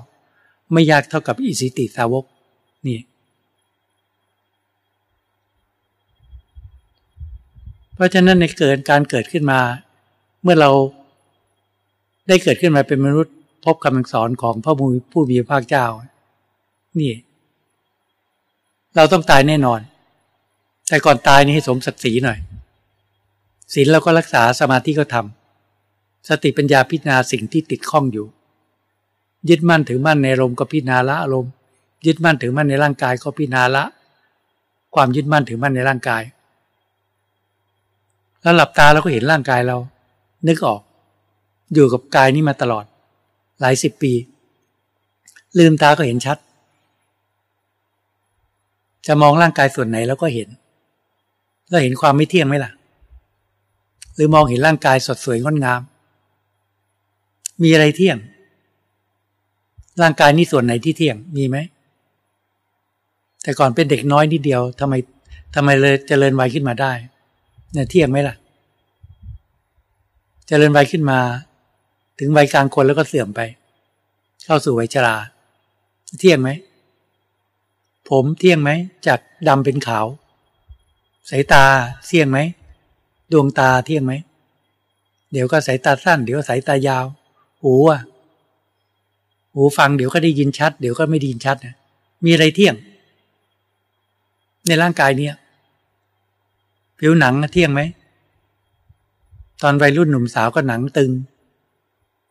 ไม่ยากเท่ากับอิสิติสาวกนี่เพราะฉะนั้นในเกิดการเกิดขึ้นมา เมื่อเราได้เกิดขึ้นมาเป็นมนุษย์ พบคำสอนของพระผู้มีพระภาคเจ้า นี่ เราต้องตายแน่นอน แต่ก่อนตายนี่ให้สมศักดิ์ศรีหน่อย ศีลเราก็รักษาสมาธิก็ทำสติปัญญาพิจารณาสิ่งที่ติดข้องอยู่ ยึดมั่นถือมั่นในอารมก็พิจารณาละอารมณ์ยึดมั่นถือมั่นในร่างกายก็พิจารณาละ ความยึดมั่นถือมั่นในร่างกาย แล้วหลับตาเราก็เห็นร่างกายเรา นึกออก อยู่กับกายนี้มาตลอด หลายสิบปี ลืมตาก็เห็นชัด จะมองร่างกายส่วนไหนแล้วก็เห็นเราเห็นความไม่เที่ยงไหมล่ะ หรือมองเห็นร่างกายสดสวยงดงาม มีอะไรเที่ยง ร่างกายนี้ส่วนไหนที่เที่ยงมีไหม แต่ก่อนเป็นเด็กน้อยนิดเดียวทำไมทำไมเลยเจริญวัยขึ้นมาได้เนี่ยเที่ยงไหมล่ะ เจริญวัยขึ้นมา ถึงวัยกลางคนแล้วก็เสื่อมไป เข้าสู่วัยชรา เที่ยงไหม ผมเที่ยงไหม จากดำเป็นขาว สายตาเที่ยงไหม ดวงตาเที่ยงไหม เดี๋ยวก็สายตาสั้น เดี๋ยวสายตายาว หูอะ หูฟังเดี๋ยวก็ได้ยินชัด เดี๋ยวก็ไม่ได้ยินชัดนะมีอะไรเที่ยง ในร่างกายเนี่ย ผิวหนังเที่ยงไหม ตอนวัยรุ่นหนุ่มสาวก็หนังตึง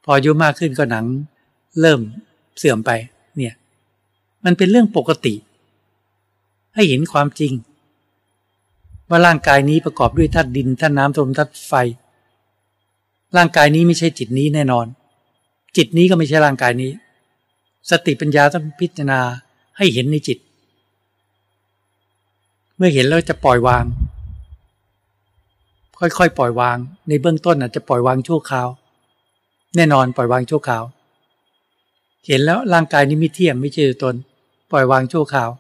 พออายุมากขึ้นก็หนัง เริ่มเสื่อมไป เนี่ย มันเป็นเรื่องปกติ ให้เห็นความจริง ว่าร่างกายนี้ประกอบด้วยธาตุดินธาตุน้ำลมธาตุไฟ ร่างกายนี้ไม่ใช่จิตนี้แน่นอน จิตนี้ก็ไม่ใช่ร่างกายนี้ สติปัญญาต้องพิจารณาให้เห็นในจิต เมื่อเห็นแล้วจะปล่อยวาง ค่อยๆ ปล่อยวาง ในเบื้องต้นอาจจะปล่อยวางชั่วคราว แน่นอนปล่อยวางชั่วคราว เห็นแล้วร่างกายนี้ไม่เที่ยงไม่ใช่ตน ปล่อยวางชั่วคราว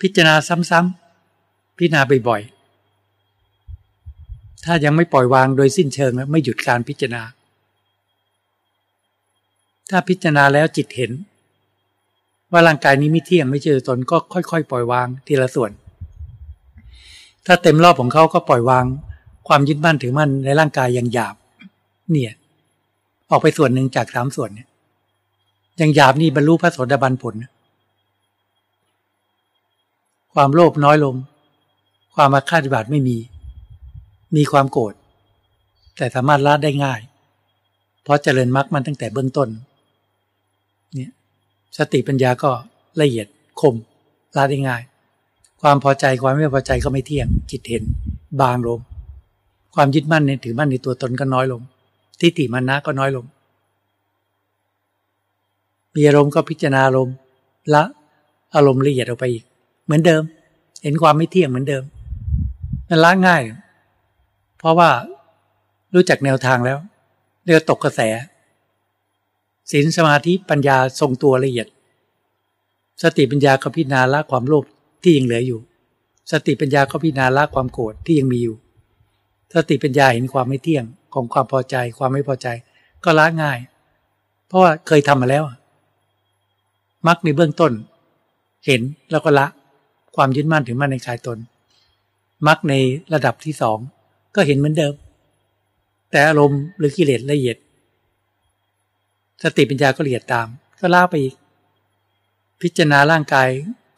พิจารณาซ้ำๆ พิจารณาบ่อยๆ ถ้ายังไม่ปล่อยวางโดยสิ้นเชิงแล้วไม่หยุดการพิจารณา ถ้าพิจารณาแล้วจิตเห็น ว่าร่างกายนี้ไม่เที่ยงไม่เจอตนก็ค่อยๆ ปล่อยวางทีละส่วน ถ้าเต็มรอบของเขาก็ปล่อยวาง ความยึดมั่นถือมั่นในร่างกายอย่างหยาบ เนี่ย ออกไปส่วนหนึ่งจากสามส่วนเนี่ยอย่างหยาบนี่บรรลุพระโสดาบันผล ความโลภน้อยลง ความอาฆาตบาตไม่มี มีความโกรธแต่สามารถละได้ง่าย เพราะเจริญมรรคมันตั้งแต่เบื้องต้นเนี่ยสติปัญญาก็ละเอียดคมละได้ง่าย ความพอใจความไม่พอใจก็ไม่เที่ยงจิตเห็น บางลง ความยึดมั่นในถือมั่นในตัวตนก็น้อยลง ทิฏฐิมานะก็น้อยลง มีอารมณ์ก็พิจารณาอารมณ์ละอารมณ์ละเอียดออกไปอีก เหมือนเดิม เห็นความไม่เที่ยงเหมือนเดิม มันละง่าย เพราะว่ารู้จักแนวทางแล้วเรียกตกกระแสศีลสมาธิปัญญาทรงตัวละเอียด สติปัญญาก็พิจารณาละความโลภที่ยังเหลืออยู่ สติปัญญาก็พิจารณาละความโกรธที่ยังมีอยู่ สติปัญญาเห็นความไม่เที่ยงของความพอใจ ความไม่พอใจ ก็ละง่าย เพราะว่าเคยทำมาแล้วมักในเบื้องต้น เห็นแล้วก็ละ ความยึดมั่นถึงมั่นในกายตน มักในระดับที่สองก็เห็นเหมือนเดิม แต่อารมณ์หรือกิเลสละเอียด สติปัญญาก็ละเอียดตาม ก็ล่าไปอีก พิจารณาร่างกาย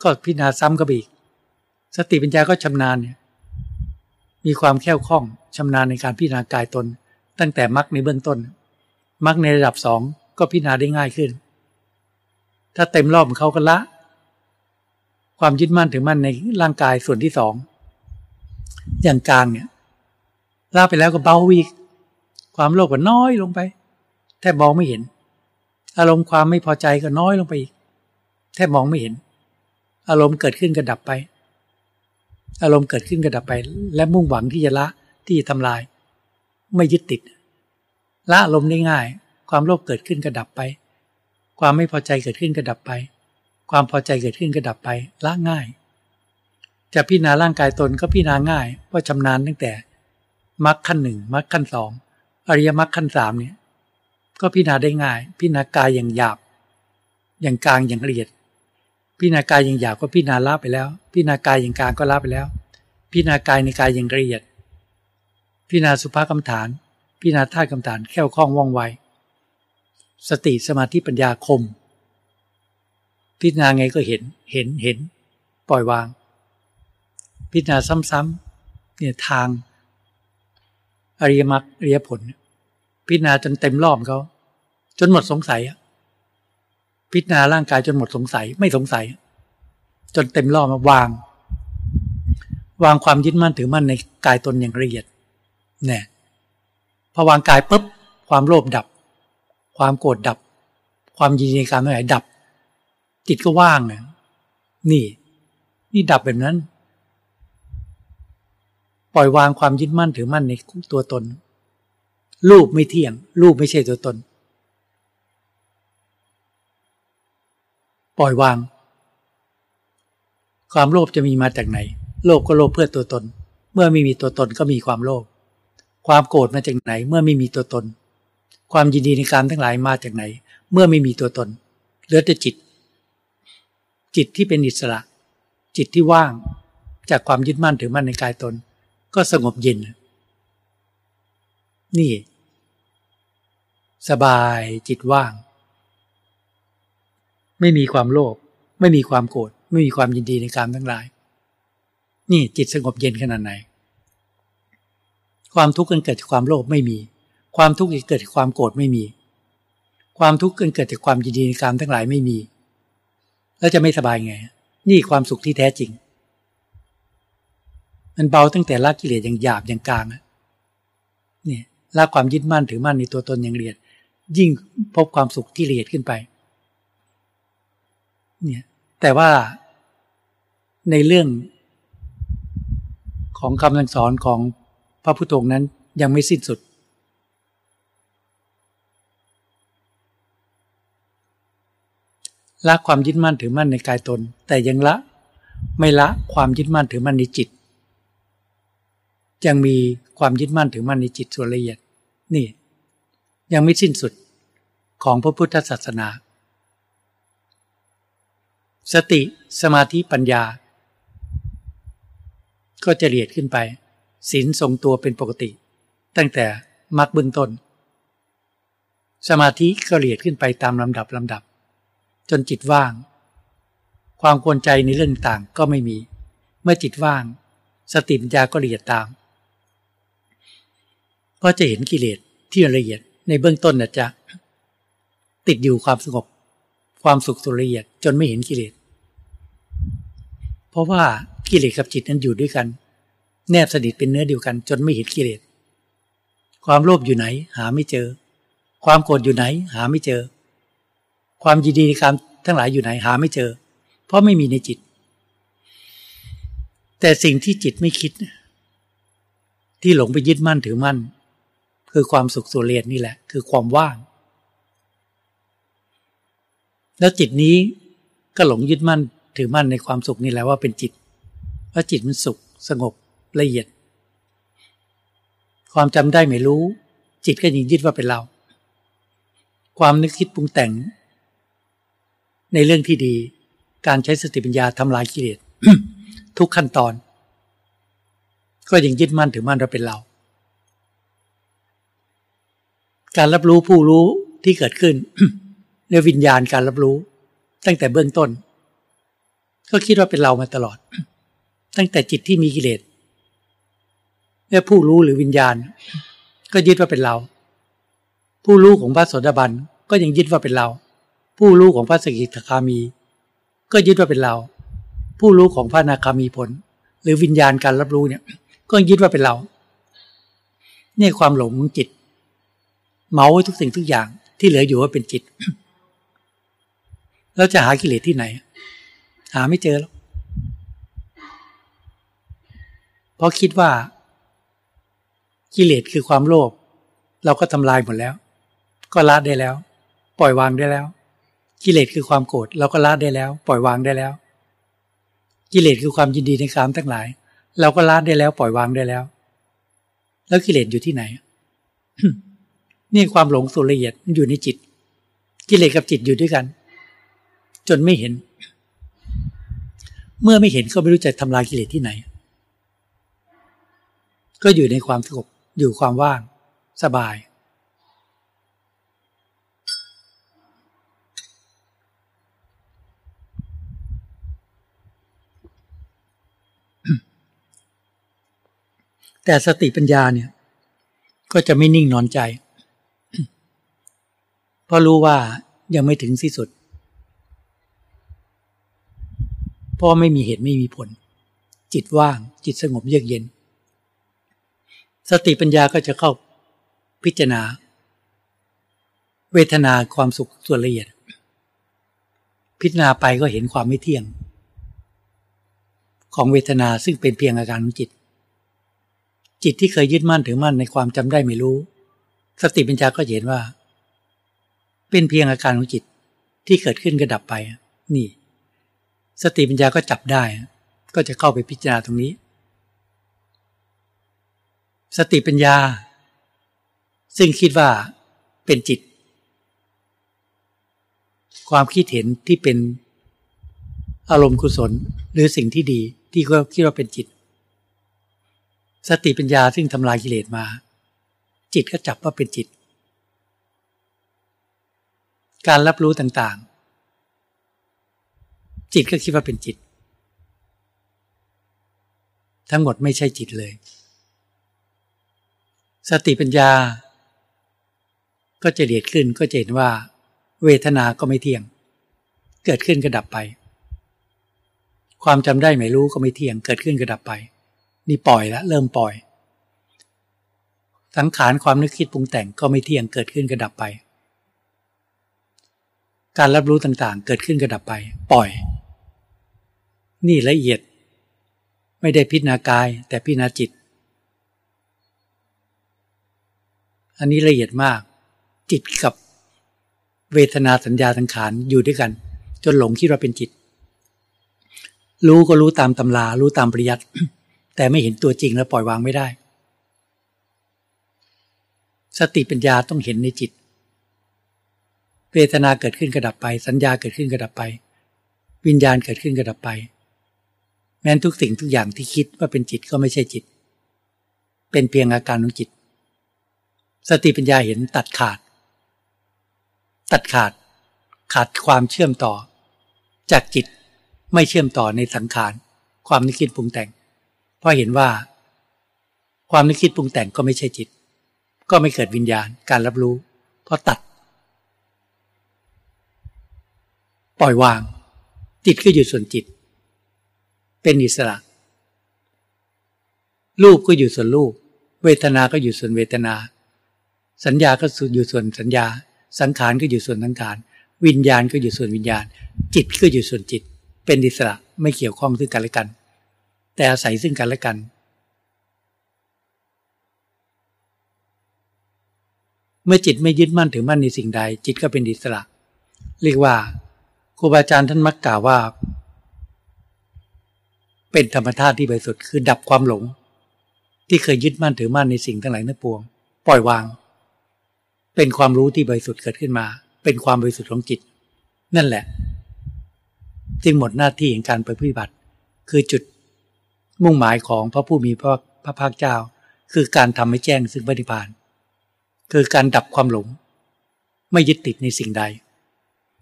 ก็พิจารณาซ้ำก็อีก สติปัญญาก็ชำนาญเนี่ยมีความแข็งคล่องชำนาญในการพิจารณากายตน ตั้งแต่มักในเบื้องต้นมักในระดับสองก็พิจารณาได้ง่ายขึ้น ถ้าเต็มรอบเขาก็ละ ความยึดมั่นถึงมั่นในร่างกายส่วนที่สอง อย่างกลางเนี่ยละไปแล้วก็เบาวีก ความโลภก็น้อยลงไป แทบมองไม่เห็น อารมณ์ความไม่พอใจก็น้อยลงไปอีก แทบมองไม่เห็น อารมณ์เกิดขึ้นก็ดับไป อารมณ์เกิดขึ้นก็ดับไป และมุ่งหวังที่จะละที่จะทำลาย ไม่ยึดติด ละอารมณ์ได้ง่าย ความโลภเกิดขึ้นก็ดับไป ความไม่พอใจเกิดขึ้นก็ดับไป ความพอใจเกิดขึ้นก็ดับไปละง่าย จะพิจารณาร่างกายตนก็พิจารณาง่ายว่าชำนาญตั้งแต่มรรคขั้นหนึ่งมรรคขั้นสองอริยมรรคขั้นสามเนี่ยก็พิจารณาได้ง่าย พิจารณากายอย่างหยาบ อย่างกลางอย่างละเอียด พิจารณากายอย่างหยาบก็พิจารณาละไปแล้ว พิจารณากายอย่างกลางก็ละไปแล้ว พิจารณากายในกายอย่างละเอียด พิจารณาสุภากรรมฐาน พิจารณาท่ากรรมฐานแค่คล่องว่องไว สติสมาธิปัญญาคม พิจารณาไงก็เห็นเห็นเห็น ปล่อยวาง พิจารณาซ้ำๆเนี่ยทางอริยมรรคอริยผล พิจารณาจนเต็มรอบเขาจนหมดสงสัยพิจารณาร่างกายจนหมดสงสัยไม่สงสัย จนเต็มรอบมาวาง วางความยึดมั่นถือมั่นในกายตนอย่างละเอียดเนี่ยพอวางกายปุ๊บความโลภดับ ความโกรธดับ ความยินดีการไม่ไหลดับ จิตก็ว่างเลยนี่ นี่ดับแบบนั้น ปล่อยวางความยึดมั่นถือมั่นในตัวตน รูปไม่เที่ยง รูปไม่ใช่ตัวตน ปล่อยวาง ความโลภจะมีมาจากไหน โลภก็โลภเพื่อตัวตน เมื่อไม่มีตัวตนก็มีความโลภความโกรธมาจากไหน เมื่อไม่มีตัวตน ความยินดีในการทั้งหลายมาจากไหน เมื่อไม่มีตัวตนเหลือแต่จิต จิตที่เป็นอิสระ จิตที่ว่างจากความยึดมั่นถือมั่นในกายตน ก็สงบเย็น นี่ สบายจิตว่าง ไม่มีความโลภไม่มีความโกรธไม่มีความยินดีในการทั้งหลาย นี่จิตสงบเย็นขนาดไหน ความทุกข์กันเกิดจากความโลภไม่มี ความทุกข์เกิดจากความโกรธไม่มี ความทุกข์เกิดจากความยินดีในการทั้งหลายไม่มี แล้วจะไม่สบายไง นี่ความสุขที่แท้จริง มันเบาตั้งแต่ละกิเลสอย่างหยาบอย่างกลางเนี่ยละความยึดมั่นถือมั่นในตัวตนอย่างละเอียด ยิ่งพบความสุขที่ละเอียดขึ้นไปเนี่ยแต่ว่าในเรื่องของคำสอนของพระพุทโธนั้นยังไม่สิ้นสุด ละความยึดมั่นถือมั่นในกายตน แต่ยังละไม่ละความยึดมั่นถือมั่นในจิต ยังมีความยึดมั่นถือมั่นในจิตส่วนละเอียด นี่ ยังไม่สิ้นสุดของพระพุทธศาสนา สติสมาธิปัญญา ก็จะเรียดขึ้นไปศีลทรงตัวเป็นปกติ ตั้งแต่มรรคเบื้องต้น สมาธิก็เรียดขึ้นไปตามลำดับลำดับ จนจิตว่าง ความควรใจในเรื่องต่างก็ไม่มี เมื่อจิตว่าง สติปัญญาก็ละเอียดตาม ก็จะเห็นกิเลสที่ละเอียดในเบื้องต้นนะจะติดอยู่ความสงบ ความสุขสุละเอียดจนไม่เห็นกิเลสเพราะว่ากิเลสกับจิตนั้นอยู่ด้วยกัน แนบสนิทเป็นเนื้อเดียวกัน จนไม่เห็นกิเลสความโลภอยู่ไหน หาไม่เจอ ความโกรธอยู่ไหน หาไม่เจอ ความยินดีในการทั้งหลายอยู่ไหนหาไม่เจอ เพราะไม่มีในจิต แต่สิ่งที่จิตไม่คิด ที่หลงไปยึดมั่นถือมั่น คือความสุขสุเรียนนี่แหละ คือความว่าง แล้วจิตนี้ก็หลงยึดมั่นถือมั่นในความสุขนี่แหละว่าเป็นจิต ว่าจิตมันสุขสงบละเอียด ความจำได้ไม่รู้ จิตก็ยังยึดว่าเป็นเรา ความนึกคิดปรุงแต่ง ในเรื่องที่ดี การใช้สติปัญญาทำลายกิเลสทุกขั้นตอน ก็ยังยึดมั่นถือมั่นเราเป็นเรา การรับรู้ผู้รู้ที่เกิดขึ้นเรียกวิญญาณการรับรู้ ตั้งแต่เบื้องต้น ก็คิดว่าเป็นเรามาตลอด ตั้งแต่จิตที่มีกิเลสเรียผู้รู้หรือวิญญาณ ก็ยึดว่าเป็นเรา ผู้รู้ของพระโสดาบันก็ยังยึดว่าเป็นเรา ผู้รู้ของพระสกิทาคามี ก็ยึดว่าเป็นเรา ผู้รู้ของพระนาคามีผล หรือวิญญาณการรับรู้เนี่ย ก็ยึดว่าเป็นเรา เนี่ยความหลงของจิต เมาไว้ทุกสิ่งทุกอย่างที่เหลืออยู่ว่าเป็นจิต เราจะหากิเลสที่ไหน หาไม่เจอแล้วเพราะคิดว่า กิเลสคือความโลภเราก็ทำลายหมดแล้ว ก็ละได้แล้ว ปล่อยวางได้แล้ว กิเลสคือความโกรธเราก็ละได้แล้ว ปล่อยวางได้แล้ว กิเลสคือความยินดีในกามทั้งหลาย เราก็ละได้แล้ว ปล่อยวางได้แล้ว แล้วกิเลสอยู่ที่ไหน นี่ความหลงส่วนละเอียดมันอยู่ในจิต กิเลสกับจิตอยู่ด้วยกัน จนไม่เห็น เมื่อไม่เห็นก็ไม่รู้จะทำลายกิเลสที่ไหน ก็อยู่ในความสงบอยู่ความว่าง สบาย แต่สติปัญญาเนี่ย ก็จะไม่นิ่งนอนใจ เพราะรู้ว่ายังไม่ถึงที่สุด เพราะไม่มีเหตุไม่มีผล จิตว่างจิตสงบเยือกเย็น สติปัญญาก็จะเข้าพิจารณา เวทนาความสุขส่วนละเอียด พิจารณาไปก็เห็นความไม่เที่ยง ของเวทนาซึ่งเป็นเพียงอาการของจิต จิตที่เคยยึดมั่นถือมั่นในความจำได้ไม่รู้ สติปัญญาก็เห็นว่า เป็นเพียงอาการของจิตที่เกิดขึ้นก็ดับไป นี่ สติปัญญาก็จับได้ ก็จะเข้าไปพิจารณาตรงนี้ สติปัญญา ซึ่งคิดว่าเป็นจิต ความคิดเห็นที่เป็นอารมณ์กุศลหรือสิ่งที่ดีที่ก็คิดว่าเป็นจิต สติปัญญาซึ่งทำลายกิเลสมา จิตก็จับว่าเป็นจิต การรับรู้ต่างๆ จิตก็คิดว่าเป็นจิต ทั้งหมดไม่ใช่จิตเลย สติปัญญา ก็จะเดียดขึ้นก็จะเห็นว่า เวทนาก็ไม่เที่ยง เกิดขึ้นก็ดับไป ความจำได้ไม่รู้ก็ไม่เที่ยง เกิดขึ้นก็ดับไป นี่ปล่อยแล้วเริ่มปล่อยสังขารความนึกคิดปรุงแต่งก็ไม่เที่ยงเกิดขึ้นก็ดับไป การรับรู้ต่างๆ เกิดขึ้นกระดับไป ปล่อย นี่ละเอียด ไม่ได้พิจารณากาย แต่พิจารณาจิต อันนี้ละเอียดมาก จิตกับเวทนาสัญญาสังขารอยู่ด้วยกัน จนหลงคิดว่าเป็นจิต รู้ก็รู้ตามตำรา รู้ตามปริยัติแต่ไม่เห็นตัวจริงแล้วปล่อยวางไม่ได้ สติปัญญาต้องเห็นในจิต เวทนาเกิดขึ้นกระดับไป สัญญาเกิดขึ้นกระดับไป วิญญาณเกิดขึ้นกระดับไป แม้นทุกสิ่งทุกอย่างที่คิดว่าเป็นจิตก็ไม่ใช่จิต เป็นเพียงอาการของจิต สติปัญญาเห็นตัดขาด ตัดขาด ขาดความเชื่อมต่อ จากจิตไม่เชื่อมต่อในสังขารความนึกคิดปรุงแต่ง เพราะเห็นว่า ความนึกคิดปรุงแต่งก็ไม่ใช่จิต ก็ไม่เกิดวิญญาณการรับรู้ เพราะตัด ปล่อยวาง จิตก็อยู่ส่วนจิต เป็นอิสระ รูปก็อยู่ส่วนรูป เวทนา ก็อยู่ส่วนเวทนา สัญญาก็อยู่ส่วนสัญญา สังขารก็อยู่ส่วนสังขาร วิญญาณก็อยู่ส่วนวิญญาณ จิตก็อยู่ส่วนจิต เป็นอิสระไม่เกี่ยวข้องซึ่งกันและกัน แต่อาศัยซึ่งกันและกันเมื่อจิตไม่ยึดมั่นถือมั่นในสิ่งใด จิตก็เป็นอิสระ เรียกว่า ครูบาอาจารย์ท่านมักกล่าวว่า เป็นธรรมชาติที่บริสุทธิ์คือดับความหลง ที่เคยยึดมั่นถือมั่นในสิ่งทั้งหลายทั้งปวง ปล่อยวาง เป็นความรู้ที่บริสุทธิ์เกิดขึ้นมา เป็นความบริสุทธิ์ของจิต นั่นแหละ จึงหมดหน้าที่ในการไปปฏิบัติ คือจุดมุ่งหมายของพระผู้มีพระพระภาคเจ้า คือการทำให้แจ้งซึ่งปฏิพานคือการดับความหลง ไม่ยึดติดในสิ่งใด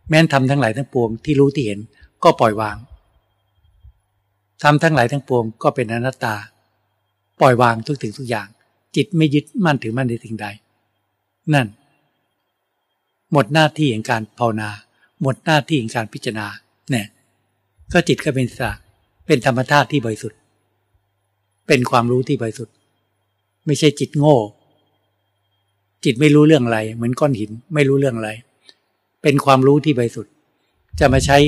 แม้นทำทั้งหลายทั้งปวงที่รู้ที่เห็นก็ปล่อยวางทำทั้งหลายทั้งปวงก็เป็นอนัตตา ปล่อยวางทุกสิ่งทุกอย่าง จิตไม่ยึดมั่นถือมั่นในสิ่งใด นั่น หมดหน้าที่แห่งการภาวนา หมดหน้าที่แห่งการพิจารณาเนี่ยก็จิตก็เป็นสระเป็นธรรมชาติที่บริสุทธิ์ เป็นความรู้ที่บริสุทธิ์ ไม่ใช่จิตโง่ จิตไม่รู้เรื่องอะไร เหมือนก้อนหินไม่รู้เรื่องอะไร เป็นความรู้ที่บริสุทธิ์ จะมาใช้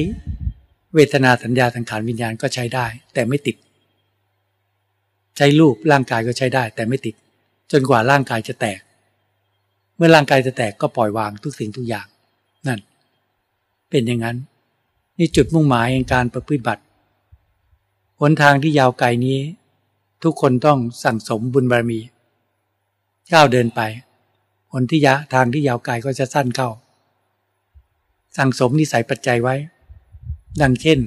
เวทนาสัญญาสังขารวิญญาณก็ใช้ได้ แต่ไม่ติด ใช้รูปร่างกายก็ใช้ได้ แต่ไม่ติด จนกว่าร่างกายจะแตก เมื่อร่างกายจะแตกก็ปล่อยวางทุกสิ่งทุกอย่าง นั่น เป็นอย่างนั้น นี่จุดมุ่งหมายในการประพฤติบัติหนทางที่ยาวไกลนี้ ทุกคนต้องสั่งสมบุญบารมีก้าวเดินไปหนที่ยะทางที่ยาวไกลก็จะสั้นเข้า สั่งสมนิสัยปัจจัยไว้ ดังเช่น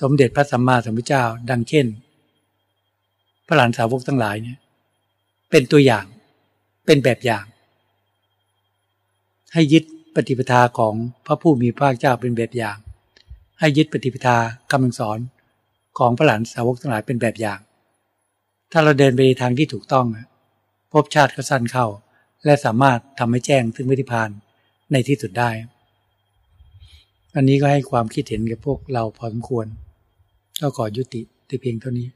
สมเด็จพระสัมมาสัมพุทธเจ้า ดังเช่น พระหลานสาวกทั้งหลายเนี่ยเป็นตัวอย่างเป็นแบบอย่าง ให้ยึดปฏิปทาของพระผู้มีพระเจ้าเป็นแบบอย่าง ให้ยึดปฏิปทาคำสอนของพระหลานสาวกทั้งหลายเป็นแบบอย่าง ถ้าเราเดินไปทางที่ถูกต้องพบชาติก็สั้นเข้า และสามารถทำให้แจ้งซึ่งวิธีพาน ในที่สุดได้ อันนี้ก็ให้ความคิดเห็นกับพวกเราพอสมควร ก็ขอยุติแต่เพียงเท่านี้